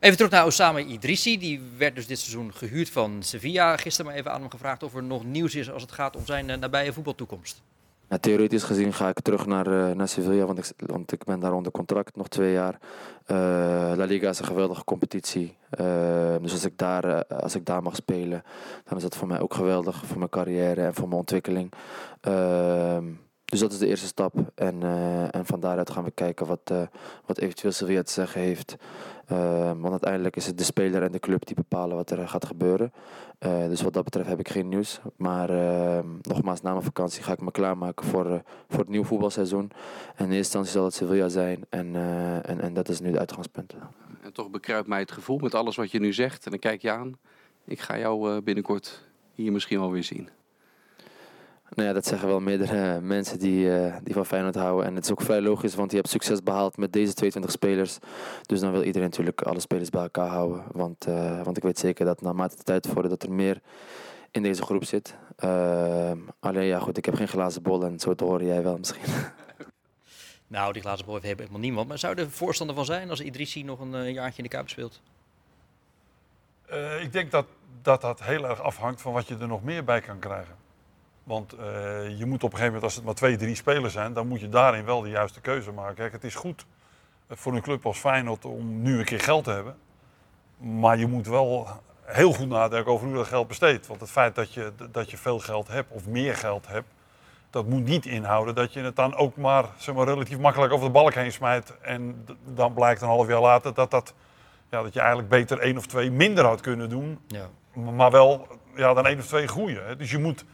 Even terug naar Osama Idrissi. Die werd dus dit seizoen gehuurd van Sevilla. Gisteren maar even aan hem gevraagd of er nog nieuws is als het gaat om zijn eh, nabije voetbaltoekomst. Ja, theoretisch gezien ga ik terug naar, eh, naar Sevilla, want ik, want ik ben daar onder contract nog twee jaar. Eh, La Liga is een geweldige competitie. Eh, dus als ik, daar, eh, als ik daar mag spelen, dan is dat voor mij ook geweldig. Voor mijn carrière en voor mijn ontwikkeling. Ehm, dus dat is de eerste stap. En, en van daaruit gaan we kijken wat, wat eventueel Sevilla te zeggen heeft. Ehm, want uiteindelijk is het de speler en de club die bepalen wat er gaat gebeuren. Eh, dus wat dat betreft heb ik geen nieuws. Maar ehm, nogmaals, na mijn vakantie ga ik me klaarmaken voor, eh, voor het nieuwe voetbalseizoen. En in eerste instantie zal het Sevilla zijn. En, eh, en, en dat is nu het uitgangspunt. En toch bekruipt mij het gevoel met alles wat je nu zegt. En dan kijk je aan. Ik ga jou binnenkort hier misschien wel weer zien. Nou ja, dat zeggen wel meerdere mensen die, eh, die van Feyenoord houden. En het is ook vrij logisch, want je hebt succes behaald met deze 22 spelers. Dus dan wil iedereen natuurlijk alle spelers bij elkaar houden. Want, eh, want ik weet zeker dat naarmate de tijd vordert dat er meer in deze groep zit. Ehm, alleen ja, goed, ik heb geen glazen bol en zo te horen jij wel misschien. Nou, die glazen bol heeft helemaal niemand. Maar zou er voorstander van zijn als Idrissi nog een eh, jaartje in de Kuip speelt? Eh, ik denk dat, dat dat heel erg afhangt van wat je er nog meer bij kan krijgen. Want eh, je moet op een gegeven moment, als het maar twee, drie spelers zijn, dan moet je daarin wel de juiste keuze maken. Kijk, het is goed eh, voor een club als Feyenoord om nu een keer geld te hebben. Maar je moet wel heel goed nadenken over hoe dat geld besteedt. Want het feit dat je, dat je veel geld hebt of meer geld hebt, dat moet niet inhouden dat je het dan ook maar, zeg maar relatief makkelijk over de balk heen smijt. En dan blijkt een half jaar later dat, dat, ja, dat je eigenlijk beter één of twee minder had kunnen doen. Ja. Maar wel ja, dan één of twee groeien. Dus je moet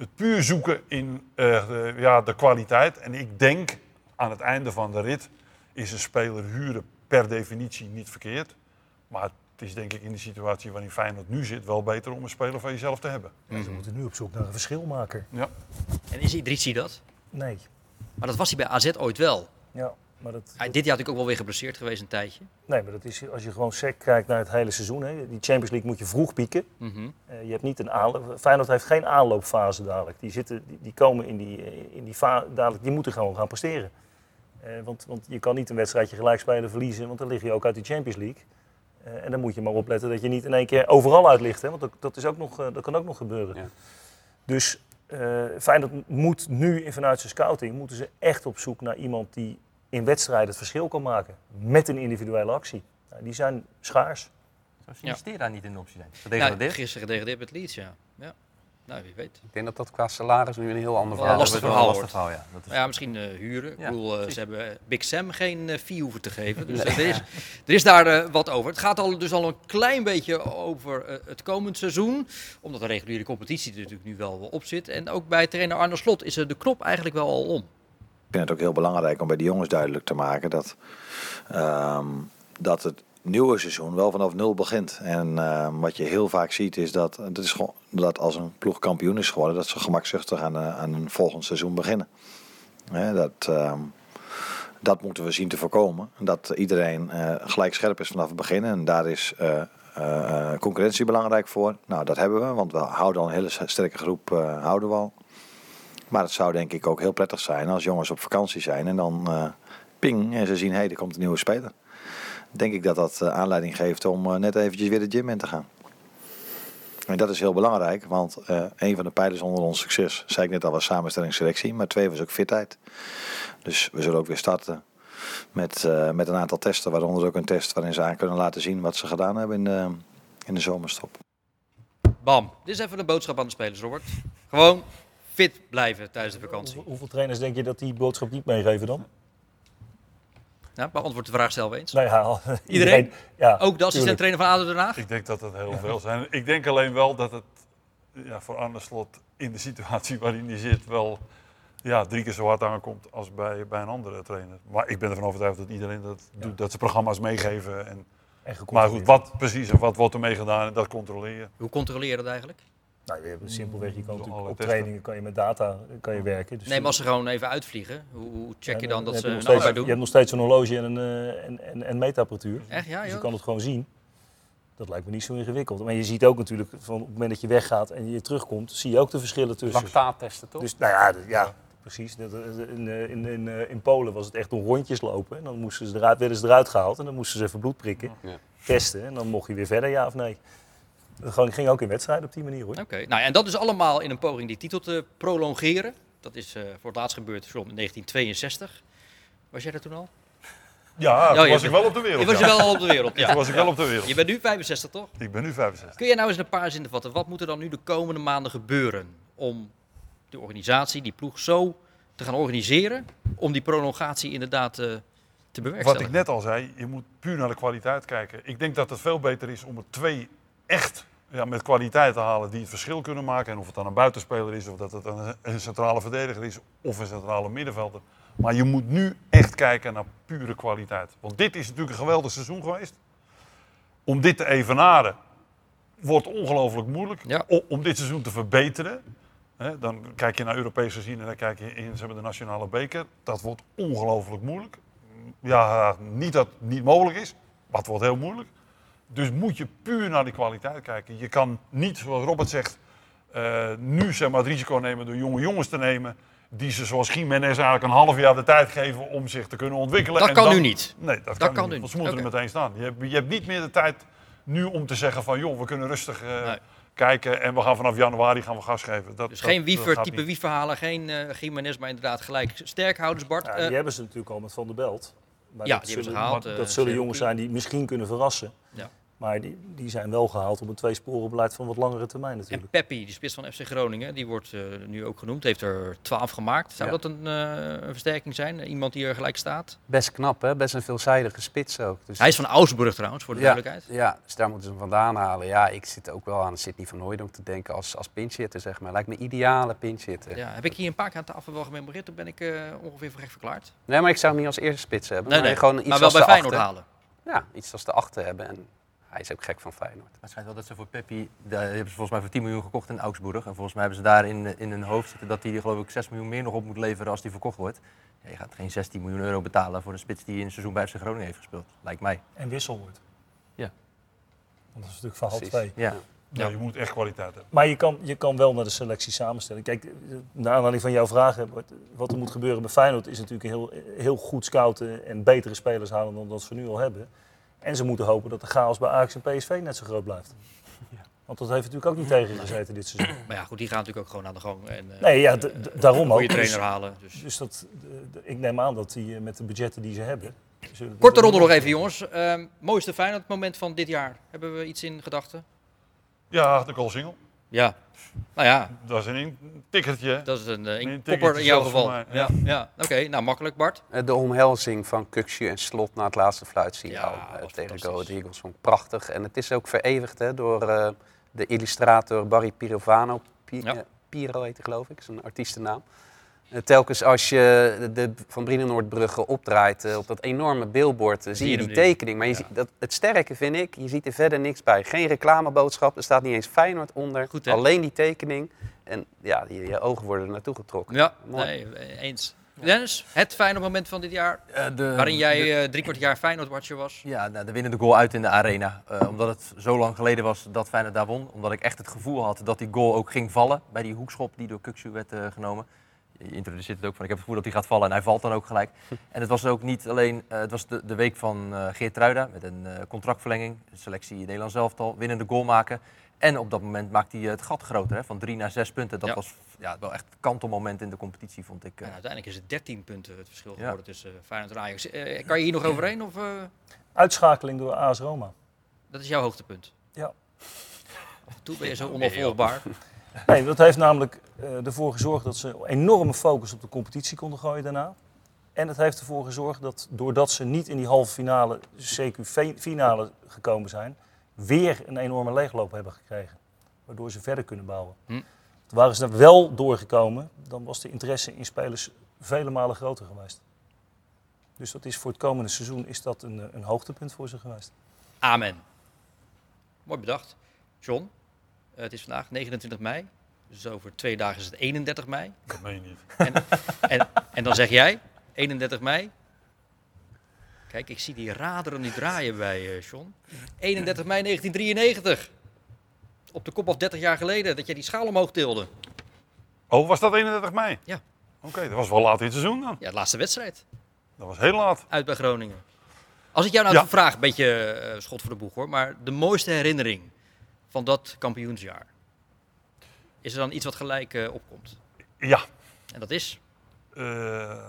het puur zoeken in eh, de, ja, de kwaliteit. En ik denk aan het einde van de rit is een speler huren per definitie niet verkeerd. Maar het is denk ik in de situatie waarin Feyenoord nu zit wel beter om een speler van jezelf te hebben. Ja, ze moeten nu op zoek naar een verschilmaker. Ja. En is Idrissi dat? Nee. Maar dat was hij bij AZ ooit wel. Ja, maar dat, Hij, dit jaar natuurlijk ook wel weer geblesseerd geweest een tijdje. nee, maar dat is, als je gewoon sec kijkt naar het hele seizoen. Hè, die Champions League moet je vroeg pieken. Mhm. Eh, je hebt niet een aanloop. Feyenoord heeft geen aanloopfase dadelijk. Die, zitten, die, die komen in die, eh, in die dadelijk. Die moeten gewoon gaan presteren. Eh, want, want je kan niet een wedstrijdje gelijk spelen verliezen, want dan lig je ook uit die Champions League. Eh, en dan moet je maar opletten dat je niet in één keer overal uit ligt. Hè? Want dat, dat, is ook nog, dat kan ook nog gebeuren. Ja. Dus eh Feyenoord moet nu vanuit zijn scouting moeten ze echt op zoek naar iemand die in wedstrijden het verschil kan maken. Met een individuele actie. Nou, die zijn schaars. Zou Sinister daar niet in optie zijn? Nou, gisteren gedegradeerd met Leeds, ja. ja. Nou, wie weet. Ik denk dat dat qua salaris nu een heel ander verhaal lastig is. een verhaal lastig verhaal, ja. Dat is... Ja, misschien eh, huren. Ja, ik bedoel, eh, ze hebben eh, Big Sam geen eh, fee hoeven te geven. Dus er, is, er is daar eh, wat over. Het gaat al, dus al een klein beetje over het komend seizoen. Omdat de reguliere competitie er natuurlijk nu wel op zit. En ook bij trainer Arne Slot is er de knop eigenlijk wel al om. Ik vind het ook heel belangrijk om bij de jongens duidelijk te maken dat, ehm, dat het nieuwe seizoen wel vanaf nul begint. En ehm, wat je heel vaak ziet is dat, dat, is gewoon, dat als een ploeg kampioen is geworden, dat ze gemakzuchtig aan, aan een volgend seizoen beginnen. Dat, ehm, dat moeten we zien te voorkomen. Dat iedereen eh, gelijk scherp is vanaf het begin. En daar is eh, eh, concurrentie belangrijk voor. Nou, dat hebben we, want we houden al een hele sterke groep houden we al. Maar het zou denk ik ook heel prettig zijn als jongens op vakantie zijn en dan eh, ping en ze zien, hé, hey, er komt een nieuwe speler. Denk ik dat dat eh, aanleiding geeft om eh, net eventjes weer de gym in te gaan. En dat is heel belangrijk, want een van de pijlers onder ons succes, zei ik net al, was samenstellingsselectie, maar twee was ook fitheid. Dus we zullen ook weer starten met, met een aantal testen, waaronder ook een test waarin ze aan kunnen laten zien wat ze gedaan hebben in de, in de zomerstop. Bam. Dit is even een boodschap aan de spelers, Robert. Gewoon fit blijven tijdens de vakantie. Hoeveel, hoeveel trainers denk je dat die boodschap niet meegeven dan? Ja, beantwoord de vraag zelf eens. Nou ja, Iedereen? ja, Ook de assistent tuurlijk. trainer van ADO Den Haag? Ik denk dat het heel veel zijn. Ik denk alleen wel dat het ja, voor Arne Slot in de situatie waarin hij zit wel ja, drie keer zo hard aankomt als bij, bij een andere trainer. Maar ik ben ervan overtuigd dat iedereen dat doet, dat ze programma's meegeven. En, En maar goed, wat precies en wat wordt er mee gedaan en dat controleer je. Hoe controleer je dat eigenlijk? Nou, je hebt simpelweg, je kan natuurlijk op testen. trainingen kan je met data kan je werken. Dus Nee, maar als ze gewoon even uitvliegen, hoe, hoe check je dan dat ze nog steeds, arbeid Je doen? hebt nog steeds een horloge en een, eh, en, en, en meetapparatuur. Echt, ja, Dus je kan het gewoon zien. Dat lijkt me niet zo ingewikkeld. Maar je ziet ook natuurlijk, van op het moment dat je weggaat en je terugkomt, zie je ook de verschillen tussen. Lactaattesten, toch? Dus, nou ja, ja precies. Eh, In, eh, in, in, eh, in Polen was het echt om rondjes lopen. En dan moesten ze eruit, werden ze eruit gehaald en dan moesten ze even bloed prikken, Ja. testen. En dan mocht je weer verder, ja of nee. Dat gewoon- ging ook in wedstrijden op die manier hoor. Oké, nou ja, en dat is allemaal in een poging die titel te prolongeren. Dat is eh, voor het laatst gebeurd rond 1962. Was jij er toen al? Ja, toen Oh, je was ik wel op de wereld. Je was je wel op de wereld, ja. Toen was ik wel op de Je wereld. bent nu 65, toch? Ik ben nu 65. Kun jij nou eens een paar zinnen vatten? Wat moet er dan nu de komende maanden gebeuren om de organisatie, die ploeg, zo te gaan organiseren om die prolongatie inderdaad eh, te Wat bewerkstelligen? ik net al zei, je moet puur naar de kwaliteit kijken. Ik denk dat het veel beter is om er twee echt ja, met kwaliteit te halen die het verschil kunnen maken. En of het dan een buitenspeler is, of dat het een, een centrale verdediger is, of een centrale middenvelder. Maar je moet nu echt kijken naar pure kwaliteit. Want dit is natuurlijk een geweldig seizoen geweest. Om dit te evenaren wordt ongelooflijk moeilijk. Ja. Om dit seizoen te verbeteren. Hè, dan kijk je naar Europees gezien en dan kijk je in, ze hebben de nationale beker. Dat wordt ongelooflijk moeilijk. Ja, niet dat het niet mogelijk is, maar het wordt heel moeilijk. Dus moet je puur naar die kwaliteit kijken. Je kan niet, zoals Robert zegt, eh, nu zeg maar, het risico nemen door jonge jongens te nemen. Die ze zoals Jiménez eigenlijk een half jaar de tijd geven om zich te kunnen ontwikkelen. Dat En kan dan- nu niet. Nee, dat, kan kan, nu niet. Want ze moeten er meteen staan. Je hebt, je hebt niet meer de tijd nu om te zeggen van joh, we kunnen rustig eh, Nee. kijken en we gaan vanaf januari gaan we gas geven. Dat, Dus dat- geen dat Wiever, type. Wieverhalen, geen eh Gimenez, maar inderdaad gelijk sterkhouders, Bart. Ja, Eh, die hebben ze natuurlijk al met Van der Belt. Maar Ja, dat die hebben ze zullen- gehaald, eh, dat zullen jongens zijn die misschien kunnen verrassen. Ja. Maar die, die zijn wel gehaald op een tweesporenbeleid van wat langere termijn en natuurlijk. Peppi, die spits van FC Groningen, die wordt eh, nu ook genoemd, heeft er 12 gemaakt. Zou Ja. dat een, eh, een versterking zijn? Iemand die er gelijk staat? Best knap, hè? Best een veelzijdige spits ook. Dus Hij is van Augsburg trouwens, voor de ja, duidelijkheid. ja, dus daar moeten ze hem vandaan halen. Ja, ik zit ook wel aan Sidney van Hooijdonk te denken als, als pinchhitter, zeg maar. Lijkt me ideale pinchhitter. Ja, heb ik hier een paar keer aan tafel wel gememoreerd, toen ben ik eh, ongeveer voor gek verklaard. Nee, maar ik zou hem niet als eerste spits hebben. Nee, nee, gewoon iets maar wel als bij Feyenoord achter. halen. Ja, iets als de achter hebben. En hij is ook gek van Feyenoord. Maar het schijnt wel dat ze voor Peppi, daar hebben ze volgens mij voor 10 miljoen gekocht in Augsburg. En volgens mij hebben ze daar in, in hun hoofd zitten dat hij geloof ik 6 miljoen meer nog op moet leveren als die verkocht wordt. Ja, je gaat geen 16 miljoen euro betalen voor een spits die in een seizoen bij FC Groningen heeft gespeeld. Lijkt mij. En wissel wordt. Ja. Want dat is natuurlijk verhaal Precies. 2. Ja. Ja, je moet echt kwaliteit hebben. Maar je kan, je kan wel naar de selectie samenstellen. Kijk, eh, naar aanleiding van jouw vragen, wat- wat er moet gebeuren bij Feyenoord is natuurlijk heel, heel goed scouten en betere spelers halen dan dat ze nu al hebben. En ze moeten hopen dat de chaos bij Ajax en PSV net zo groot blijft. Want dat heeft natuurlijk ook niet tegengezeten dit seizoen. Maar ja, goed, die gaan natuurlijk ook gewoon aan de gang. En, eh, Nee, ja, eh, daarom een ook. goede Dus- trainer halen. Dus. Dus dat, ik neem aan dat die eh, met de budgetten die ze hebben... Korte ronde nog even, jongens. Ehm, mooiste Feyenoord moment van dit jaar. Hebben we iets in gedachten? Ja, de goalsingel. Ja. Nou ja, Dat is een tikkertje. dat is een, eh, Een kopper in jouw geval. mij, Ja, ja. ja. oké. Nou, makkelijk, Bart. Eh, De omhelzing van Kuksje en Slot na het laatste fluitsignaal Ja, eh, tegen. Go Ahead Eagles. Vond ik prachtig. En het is ook vereeuwigd hè, door eh, de illustrator Barry Pirovano. Pi- Ja. Piro heet hij geloof ik, is een artiestennaam. Eh, telkens als je de, de Van Brienenoordbrugge opdraait eh, op dat enorme billboard, eh, zie je die tekening. Maar je ziet, dat, het sterke vind ik, je ziet er verder niks bij. Geen reclameboodschap, er staat niet eens Feyenoord onder. Goed, alleen die tekening. En ja, je, je ogen worden er naartoe getrokken. Ja, Mooi. nee, eens. Dennis, het fijne moment van dit jaar, de- waarin jij de- eh drie kwart jaar Feyenoord-watcher was. Ja, nou, de winnende goal uit in de arena. Omdat het zo lang geleden was dat Feyenoord daar won. Omdat ik echt het gevoel had dat die goal ook ging vallen bij die hoekschop die door Kuksu werd genomen. Je introduceert het ook van ik heb het gevoel dat hij gaat vallen en hij valt dan ook gelijk. En het was ook niet alleen, eh, het was de, de week van eh Geert Ruida met een eh, contractverlenging. Selectie in Nederlands elftal, winnende goal maken. En op dat moment maakte hij het gat groter, hè, van drie naar zes punten. Dat Ja. was ja, wel echt kantelmoment in de competitie, vond ik. En uiteindelijk is het 13 punten het verschil Ja. geworden tussen Feyenoord en Ajax. Kan je hier nog overheen? Of, eh, Uitschakeling door AS Roma. dat is jouw hoogtepunt? Ja. Toen ben je zo onafvolgbaar. Nee, dat heeft namelijk eh, ervoor gezorgd dat ze een enorme focus op de competitie konden gooien daarna. En het heeft ervoor gezorgd dat doordat ze niet in die halve finale, CQ fe- finale gekomen zijn, weer een enorme leegloop hebben gekregen. Waardoor ze verder kunnen bouwen. Hm. Waren ze er wel doorgekomen, dan was de interesse in spelers vele malen groter geweest. Dus dat is voor het komende seizoen is dat een, eh, een hoogtepunt voor ze geweest. Amen. Mooi bedacht. John, het is vandaag 29 mei. Dus over twee dagen is het 31 mei. Dat meen je niet. En, en, en dan zeg jij, 31 mei. Kijk, ik zie die raderen nu draaien bij eh John. 31 mei 1993. Op de kop af 30 jaar geleden dat jij die schaal omhoog tilde. Oh, was dat 31 mei? Ja. Oké, dat was wel laat in het seizoen dan. Ja, de laatste wedstrijd. Dat was heel laat. Uit bij Groningen. Als ik jou nou Ja. vraag, een beetje eh, schot voor de boeg hoor, maar de mooiste herinnering van dat kampioensjaar. Is er dan iets wat gelijk eh, opkomt? Ja. En dat is? Eh,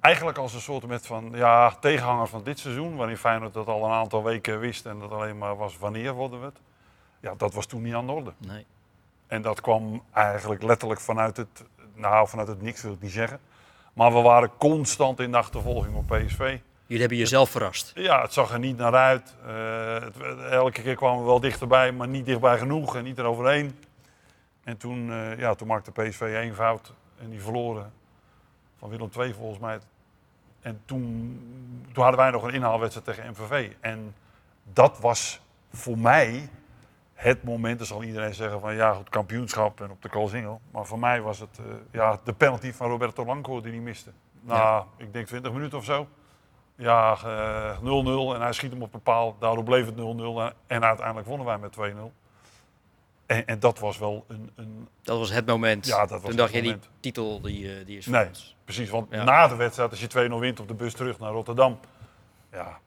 eigenlijk als een soort met van, ja, tegenhanger van dit seizoen, waarin Feyenoord dat al een aantal weken wist en dat alleen maar was wanneer worden we het. Ja, dat was toen niet aan de orde. Nee. En dat kwam eigenlijk letterlijk vanuit het, nou vanuit het niks wil ik niet zeggen. Maar we waren constant in de achtervolging op PSV. Jullie hebben jezelf verrast. Ja, het zag er niet naar uit. Eh, het, elke keer kwamen we wel dichterbij, maar niet dichtbij genoeg en niet eroverheen. En toen, eh, ja, toen maakte PSV één fout en die verloren van Willem II volgens mij. En toen, toen hadden wij nog een inhaalwedstrijd tegen MVV. En dat was voor mij het moment, dan zal iedereen zeggen van ja, goed kampioenschap en op de Koolsingel. Maar voor mij was het eh, ja, de penalty van Roberto Blanco die hij miste. Nou, ik denk 20 minuten of zo. Ja, eh, 0-0 en hij schiet hem op een paal. Daardoor bleef het 0-0 en, uiteindelijk wonnen wij met 2-0. En, en dat was wel een, een... Dat was het moment. Ja, dat was Toen het dacht je, die titel die, eh, die is Nee, ons. precies. Want Ja. na de wedstrijd, als je 2-0 wint op de bus terug naar Rotterdam... Ja,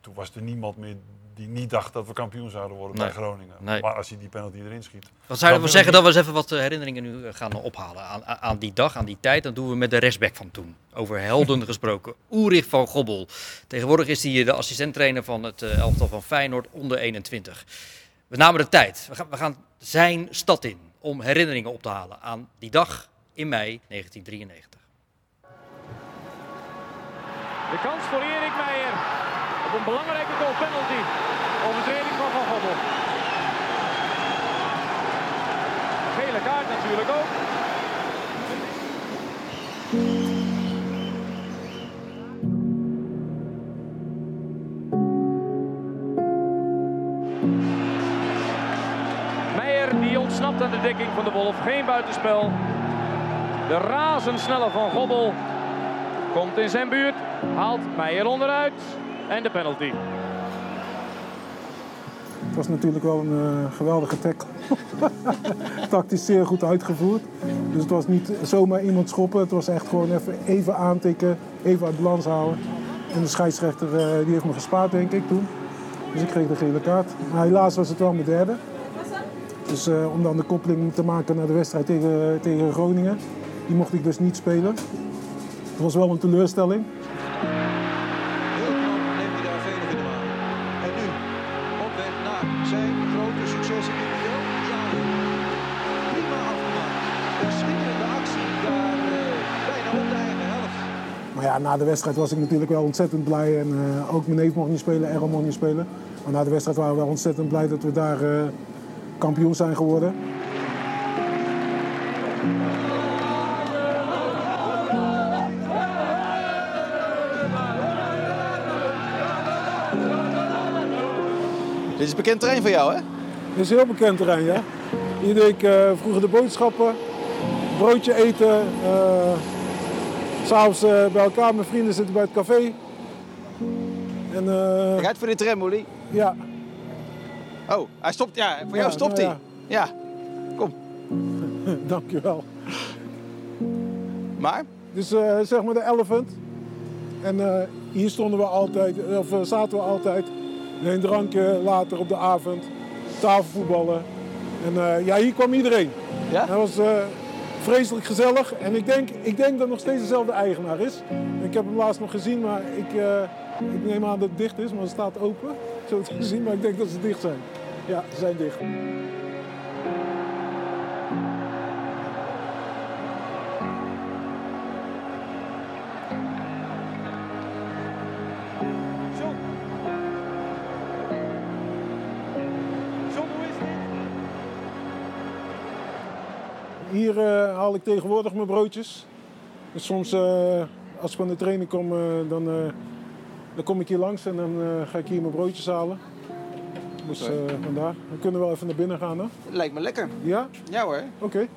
toen was er niemand meer die niet dacht dat we kampioen zouden worden Nee. bij Groningen. Nee. Maar als je die penalty erin schiet... Wat zou je dan ervan zeggen dat we eens even wat eh, herinneringen nu eh, gaan ophalen aan, aan- die dag, aan die tijd? Dat doen we met de restback van toen. Over helden gesproken. Ulrich van Gobbel. Tegenwoordig is hij de assistenttrainer van het eh, elftal van Feyenoord onder 21. We namen de tijd. We gaan, we gaan zijn stad in om herinneringen op te halen aan die dag in mei 1993. De kans voor Erik een belangrijke goal penalty. Overtreding van Van Gobbel. Gele kaart natuurlijk ook. Meijer die ontsnapt aan de dekking van de Wolf. Geen buitenspel. De razendsnelle Van Gobbel Komt in zijn buurt, haalt Meijer onderuit en de penalty. Het was natuurlijk wel een eh, geweldige tackle. Tactisch zeer goed uitgevoerd. Dus het was niet zomaar iemand schoppen. Het was echt gewoon even, even aantikken, even uit balans houden. En de scheidsrechter eh, die heeft me gespaard, denk ik, toen. Dus ik kreeg de gele kaart. Maar helaas was het wel mijn derde. Dus eh, om dan de koppeling te maken naar de wedstrijd tegen, tegen Groningen. Die mocht ik dus niet spelen. Dat was wel een teleurstelling. Ja, na de wedstrijd was ik natuurlijk wel ontzettend blij. En eh, ook mijn neef mocht niet spelen, Errol mocht niet spelen. Maar na de wedstrijd waren we wel ontzettend blij dat we daar eh, kampioen zijn geworden. Dit is bekend terrein voor jou, hè? Dit is heel bekend terrein, ja. Hier deed ik eh, vroeger de boodschappen, broodje eten, s'avonds eh bij elkaar. Mijn vrienden zitten bij het café. En, uit voor die tram. Ja. Oh, hij stopt. Ja, voor Ja, jou stopt nou hij. Ja. Kom. Dankjewel. Maar? Dus eh, zeg maar de Elephant. En hier stonden we altijd, of zaten we altijd. Een drankje later op de avond. Tafelvoetballen. En ja, hier kwam iedereen. Ja? Het was vreselijk gezellig. En ik denk, ik denk dat het nog steeds dezelfde eigenaar is. Ik heb hem laatst nog gezien, maar ik, eh, ik neem aan dat het dicht is. Maar het staat open, zo te zien. Maar ik denk dat ze dicht zijn. Ja, ze zijn dicht. Tegenwoordig mijn broodjes. Dus soms eh, als ik van de training kom, eh, dan, eh, dan kom ik hier langs en dan ga ik hier mijn broodjes halen. Dus vandaar. We kunnen wel even naar binnen gaan, hè? Lijkt me lekker. Ja? Ja hoor. Oké.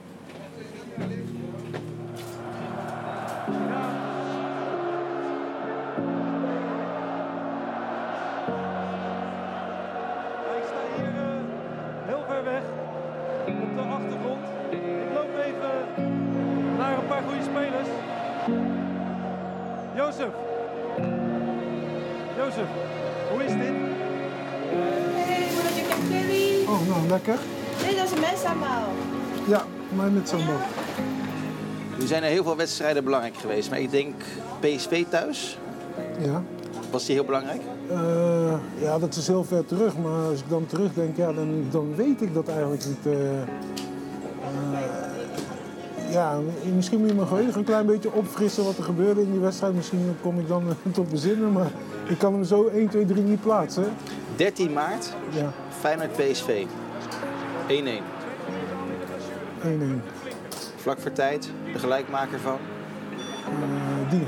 Er zijn er heel veel wedstrijden belangrijk geweest, maar ik denk PSV thuis. Ja. Was die heel belangrijk? Eh, ja, dat is heel ver terug. Maar als ik dan terugdenk, ja, dan, dan weet ik dat eigenlijk niet. eh. Eh, ja, misschien moet je mijn geheugen een klein beetje opfrissen wat er gebeurde in die wedstrijd. Misschien kom ik dan tot bezinnen, maar ik kan hem zo 1, 2, 3 niet plaatsen. 13 maart, Ja, Feyenoord PSV. 1-1. 1-1. Vlak voor tijd, de gelijkmaker van. Eh die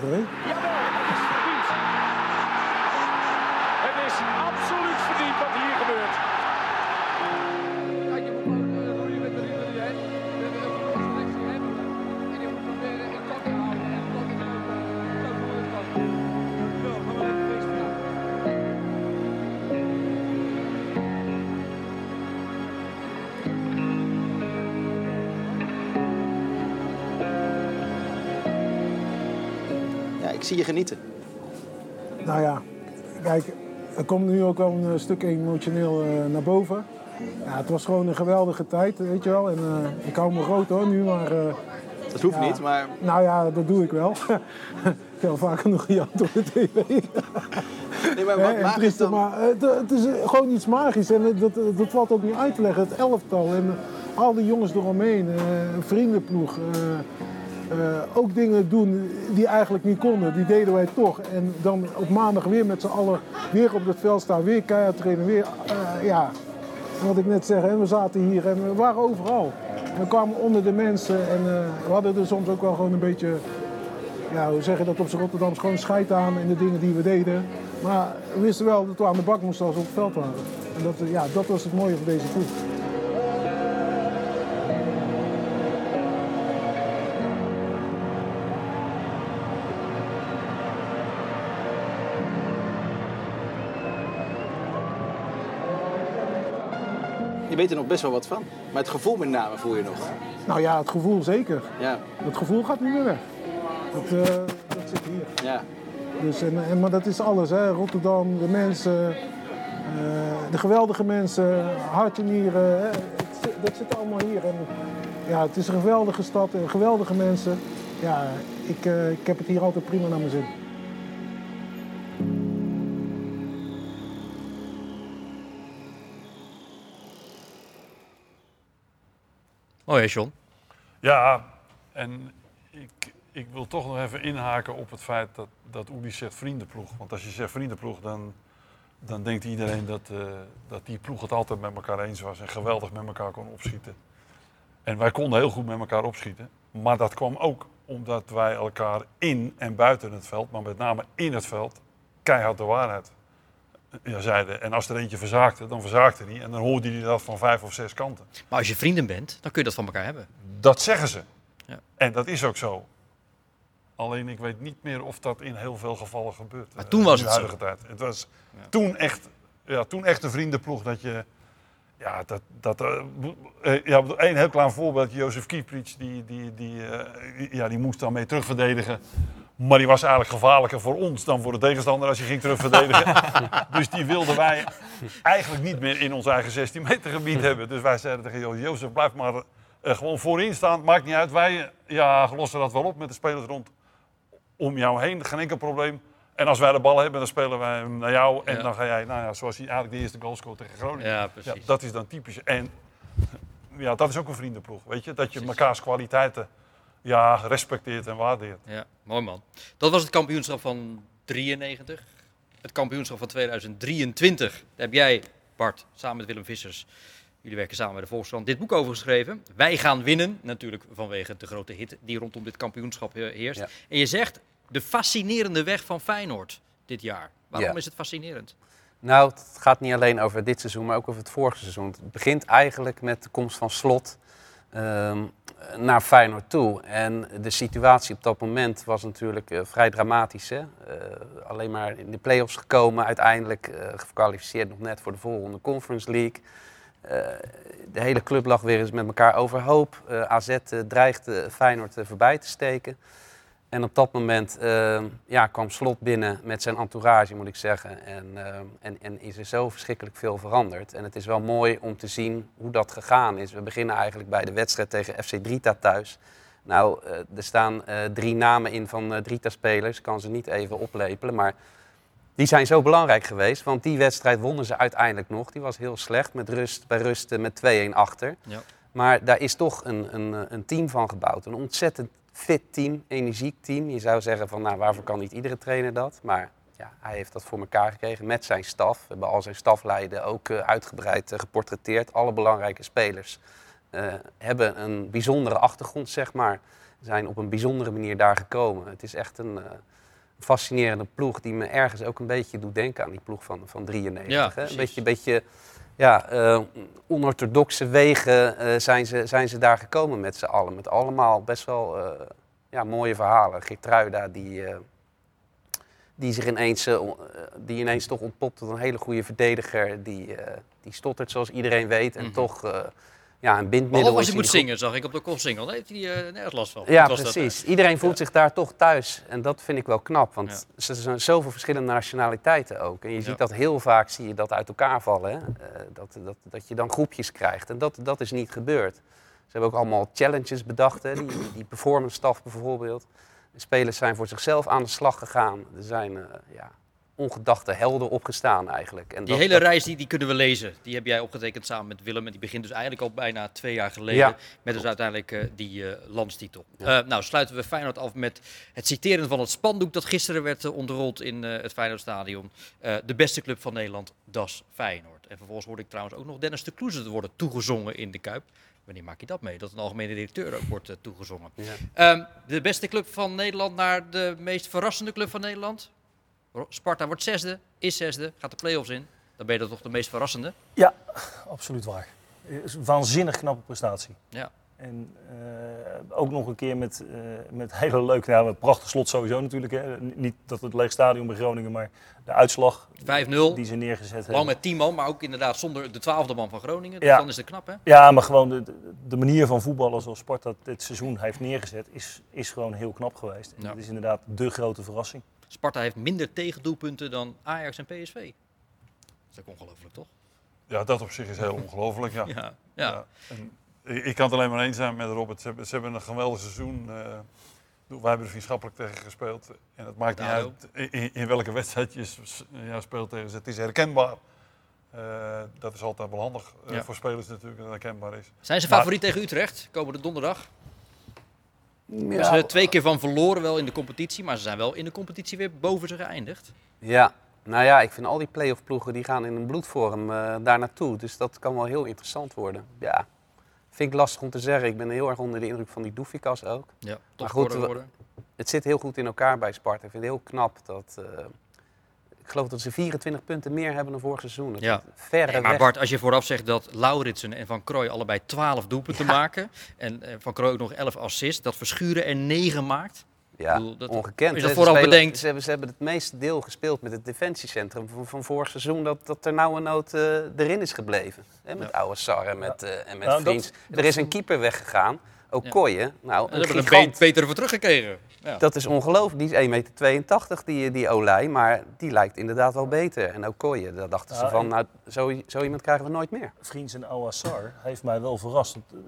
zie je genieten. Nou ja, kijk, er komt nu ook wel een eh, stuk emotioneel eh, naar boven. Ja, het was gewoon een geweldige tijd, weet je wel. En eh, ik hou me groot hoor nu, maar... Dat hoeft ja, niet, maar Nou ja, dat doe ik wel. ik heb al vaker nog gejat op de tv. Nee, maar wat magisch trieste, dan? maar het, het is gewoon iets magisch en het- dat, dat valt ook niet uit te leggen. Het elftal en al die jongens eromheen, een vriendenploeg. Eh, ook dingen doen die eigenlijk niet konden, die deden wij toch. En dan op maandag weer met z'n allen weer op het veld staan, weer keihard trainen, weer, eh, ja. En wat ik net zeg, we zaten hier en we waren overal. En we kwamen onder de mensen en eh, we hadden er soms ook wel gewoon een beetje ja, hoe zeg je dat op z'n Rotterdams, gewoon scheid aan in de dingen die we deden. Maar we wisten wel dat we aan de bak moesten als we op het veld waren. En dat, ja, dat was het mooie van deze ploeg. Je weet er nog best wel wat van. Maar het gevoel met name voel je nog. Nou ja, het gevoel zeker. Ja. Het gevoel gaat niet meer weg. Dat, eh, dat zit hier. Ja. Dus, en, en, maar dat is alles, hè. Rotterdam, de mensen, eh, de geweldige mensen, hart en nieren. Hè. Het dat zit allemaal hier. En, ja, het is een geweldige stad en geweldige mensen. Ja, ik, eh, ik heb het hier altijd prima naar mijn zin. Oh ja, John. Ja, en ik, ik wil toch nog even inhaken op het feit dat, dat Uli zegt vriendenploeg. Want als je zegt vriendenploeg, dan, dan denkt iedereen dat, eh, dat die ploeg het altijd met elkaar eens was en geweldig met elkaar kon opschieten. En wij konden heel goed met elkaar opschieten. Maar dat kwam ook omdat wij elkaar in en buiten het veld, maar met name in het veld, keihard de waarheid ja, zeiden. En als er eentje verzaakte, dan verzaakte hij. En dan hoorde hij dat van vijf of zes kanten. Maar als je vrienden bent, dan kun je dat van elkaar hebben. Dat zeggen ze. Ja. En dat is ook zo. Alleen ik weet niet meer of dat in heel veel gevallen gebeurt. Maar eh, toen was in de het zo. huidige tijd. Het was toen, echt, ja, toen echt een vriendenploeg dat je... Ja, dat, dat, eh, eh, ja, een heel klein voorbeeld. Jozef Kieprits, die, die, die, eh, ja, die moest dan mee terugverdedigen. Maar die was eigenlijk gevaarlijker voor ons dan voor de tegenstander als je ging terugverdedigen. dus die wilden wij eigenlijk niet meer in ons eigen 16 meter gebied hebben. Dus wij zeiden tegen Jo- Jozef, blijf maar eh, gewoon voorin staan. Maakt niet uit, wij ja, lossen dat wel op met de spelers rond om jou heen. Geen enkel probleem. En als wij de bal hebben, dan spelen wij hem naar jou. En Ja. dan ga jij, nou ja, zoals hij eigenlijk de eerste goal scoort tegen Groningen. Ja, precies. dat is dan typisch. En ja, dat is ook een vriendenploeg, weet je. Dat je mekaars kwaliteiten ja, respecteert en waardeert. Ja, mooi man. Dat was het kampioenschap van 93. Het kampioenschap van 2023. Daar heb jij, Bart, samen met Willem Vissers, jullie werken samen bij de Volkskrant, dit boek over geschreven. Wij gaan winnen, natuurlijk vanwege de grote hit die rondom dit kampioenschap eh, heerst. Ja. En je zegt, de fascinerende weg van Feyenoord dit jaar. Waarom Ja. is het fascinerend? Nou, het gaat niet alleen over dit seizoen, maar ook over het vorige seizoen. Het begint eigenlijk met de komst van Slot ehm, naar Feyenoord toe. En de situatie op dat moment was natuurlijk eh, vrij dramatisch. Hè? Eh, alleen maar in de play-offs gekomen, uiteindelijk eh gekwalificeerd nog net voor de volgende Conference League. De hele club lag weer eens met elkaar overhoop. AZ dreigde Feyenoord voorbij te steken. En op dat moment eh, ja, kwam Slot binnen met zijn entourage, moet ik zeggen. En, eh, en, en is er zo verschrikkelijk veel veranderd. En het is wel mooi om te zien hoe dat gegaan is. We beginnen eigenlijk bij de wedstrijd tegen FC Drita thuis. Nou, eh, er staan eh, drie namen in van eh, Drita-spelers. Ik kan ze niet even oplepelen, maar die zijn zo belangrijk geweest. Want die wedstrijd wonnen ze uiteindelijk nog. Die was heel slecht, met rust, bij rust met 2-1 achter. Ja. Maar daar is toch een, een, een team van gebouwd. Een ontzettend fit team, energiek team. Je zou zeggen van, nou, waarvoor kan niet iedere trainer dat? Maar ja, hij heeft dat voor elkaar gekregen met zijn staf. We hebben al zijn stafleiden ook eh, uitgebreid eh, geportretteerd. Alle belangrijke spelers eh, hebben een bijzondere achtergrond, zeg maar. Zijn op een bijzondere manier daar gekomen. Het is echt een... fascinerende ploeg die me ergens ook een beetje doet denken aan die ploeg van, van 93. Ja, hè? Een beetje, beetje ja, eh, onorthodoxe wegen eh, zijn, ze, zijn ze daar gekomen met z'n allen. Met allemaal best wel eh, ja, mooie verhalen. Geertruida die, die zich ineens, die ineens toch ontpopt tot een hele goede verdediger. Die, die stottert zoals iedereen weet en toch eh, ja, een bindmiddel Behalve als je moet zingen, zag ik op de kofsingel. Daar heeft hij eh, nergens last van. Ja, was dat, precies. hè? Iedereen voelt zich daar toch thuis. En dat vind ik wel knap. Want er zijn zoveel verschillende nationaliteiten ook. En je ziet dat heel vaak zie je dat uit elkaar vallen. Hè? Eh, dat, dat, dat je dan groepjes krijgt. En dat, dat is niet gebeurd. Ze hebben ook allemaal challenges bedacht. Hè? Die, die, performance staf bijvoorbeeld. De spelers zijn voor zichzelf aan de slag gegaan. Er zijn eh, ja, ongedachte helden opgestaan eigenlijk. En Die dat- hele dat- reis die, die kunnen we lezen. Die heb jij opgetekend samen met Willem. En die begint dus eigenlijk al bijna twee jaar geleden. Ja, met dus uiteindelijk eh, die eh, landstitel. Ja. Eh, nou, sluiten we Feyenoord af met het citeren van het spandoek dat gisteren werd onderrold in het Feyenoordstadion. De beste club van Nederland, das Feyenoord. En vervolgens hoorde ik trouwens ook nog Dennis de Kloeze worden toegezongen in de Kuip. Wanneer maak je dat mee? Dat een algemene directeur ook wordt toegezongen. Ja. Um, de beste club van Nederland naar de meest verrassende club van Nederland. Sparta wordt zesde, is zesde, gaat de play-offs in. Dan ben je dat toch de meest verrassende? Ja, absoluut waar. Is een waanzinnig knappe prestatie. Ja. En uh, ook nog een keer met, uh, met hele leuke, nou, een prachtig slot sowieso natuurlijk. Hè. Niet dat het leeg stadion bij Groningen, maar de uitslag 5-0. die ze neergezet hebben. Lang met 10 man, maar ook inderdaad zonder de twaalfde man van Groningen. Ja. dan is het knap, hè? Ja, maar gewoon de, de manier van voetballen zoals Sparta dit seizoen heeft neergezet, is, is gewoon heel knap geweest. En Ja. dat is inderdaad de grote verrassing. Sparta heeft minder tegendoelpunten dan Ajax en PSV. Dat is ook ongelooflijk, toch? Ja, dat op zich is heel ongelooflijk. Ja. Ja, ja. En ik kan het alleen maar eens zijn met Robert. Ze hebben, ze hebben een geweldig seizoen. Uh, wij hebben er vriendschappelijk tegen gespeeld. En het maakt niet Nou, uit in, in, welke wedstrijd je ja, speelt tegen ze. Het is herkenbaar. Uh, dat is altijd wel handig uh, Ja. voor spelers natuurlijk, dat het herkenbaar is. Zijn ze Maar- favoriet tegen Utrecht komende donderdag? Ja, Ze hebben er twee keer van verloren wel in de competitie, maar ze zijn wel in de competitie weer boven ze geëindigd. Ja, nou ja, ik vind al die play-off ploegen die gaan in een bloedvorm uh, daar naartoe. Dus dat kan wel heel interessant worden. Ja, vind ik lastig om te zeggen. Ik ben heel erg onder de indruk van die Doefikas ook. Ja, maar toch goed, we- worden. het zit heel goed in elkaar bij Sparta. Ik vind het heel knap dat... uh, ik geloof dat ze 24 punten meer hebben dan vorig seizoen. Dat Ja. is Verre maar weg. Bart, als je vooraf zegt dat Lauritsen en Van Krooi allebei 12 doelpunten maken en eh, Van Krooi ook nog 11 assists, dat Verschuren er 9 maakt. Ja, bedoel, dat- ongekend. hè. dat spelen- bedenkt. Ze hebben, ze hebben het meeste deel gespeeld met het defensiecentrum van, van vorig seizoen. Dat, dat er nou een nood eh, erin is gebleven. Hè, met oude Sar en met, eh, en met Nou, dat- Vriends. dat er is is een keeper weggegaan. Ook Koye. Nou, Ze een hebben er beter voor teruggekregen. Ja. Dat is ongelooflijk. Die is 1,82 meter, die, die Olij. Maar die lijkt inderdaad wel beter. En ook Koye, daar dachten ze Ja, van, nou, zo, zo iemand krijgen we nooit meer. Vriends en Ouassar heeft mij wel verrast. Want, eh,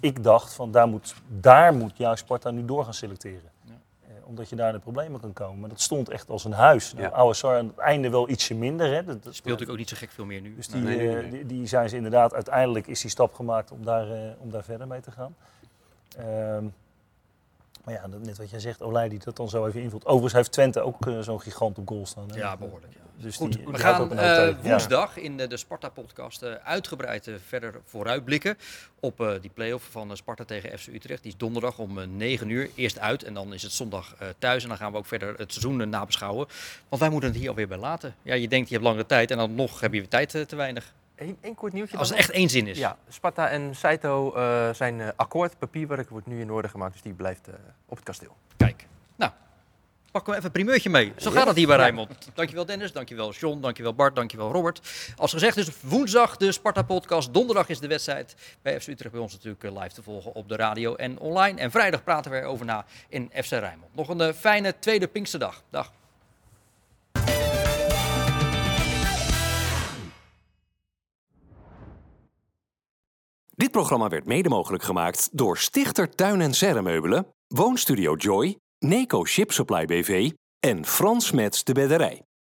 Ik dacht van daar moet, daar moet juist Sparta nu door gaan selecteren. Eh, omdat je daar in de problemen kan komen. Maar dat stond echt als een huis. Nou, Ja. Ouassar aan het einde wel ietsje minder. Hè. Dat, dat- Speelt natuurlijk ook niet zo gek veel meer nu. Dus die, Nee, nee, nee, eh, nee. die, die zijn ze inderdaad, uiteindelijk is die stap gemaakt om daar, eh, om daar verder mee te gaan. Ehm, maar ja, net wat jij zegt, Olij die dat dan zo even invult. Overigens heeft Twente ook eh, zo'n gigant op goal staan. Hè? Ja, behoorlijk. Ja. Dus Goed, die, we gaan eh. Ja. woensdag in de, de Sparta-podcast eh, uitgebreid verder vooruitblikken op eh, die play-off van Sparta tegen FC Utrecht. Die is donderdag om eh, 9 uur. Eerst uit en dan is het zondag eh, thuis. En dan gaan we ook verder het seizoen nabeschouwen. Want wij moeten het hier alweer bij laten. Ja, je denkt je hebt langere tijd en dan nog heb je weer tijd te weinig. Eén kort nieuwtje. Als het echt één zin is. Ja, Sparta en Saito eh, zijn eh, akkoord. Papierwerk wordt nu in orde gemaakt, dus die blijft eh, op het kasteel. Kijk, nou, pakken we even een primeurtje mee. Zo gaat het hier bij Ja. Rijnmond. Dankjewel Dennis, dankjewel John, dankjewel Bart, dankjewel Robert. Als gezegd is woensdag de Sparta-podcast. Donderdag is de wedstrijd bij FC Utrecht bij ons natuurlijk live te volgen op de radio en online. En vrijdag praten we erover na in FC Rijnmond. Nog een fijne tweede Pinksterdag. Dag. Dit programma werd mede mogelijk gemaakt door Stichter Tuin en Serremeubelen, Woonstudio Joy, Neco Ship Supply BV en Frans Mets de Bedderij.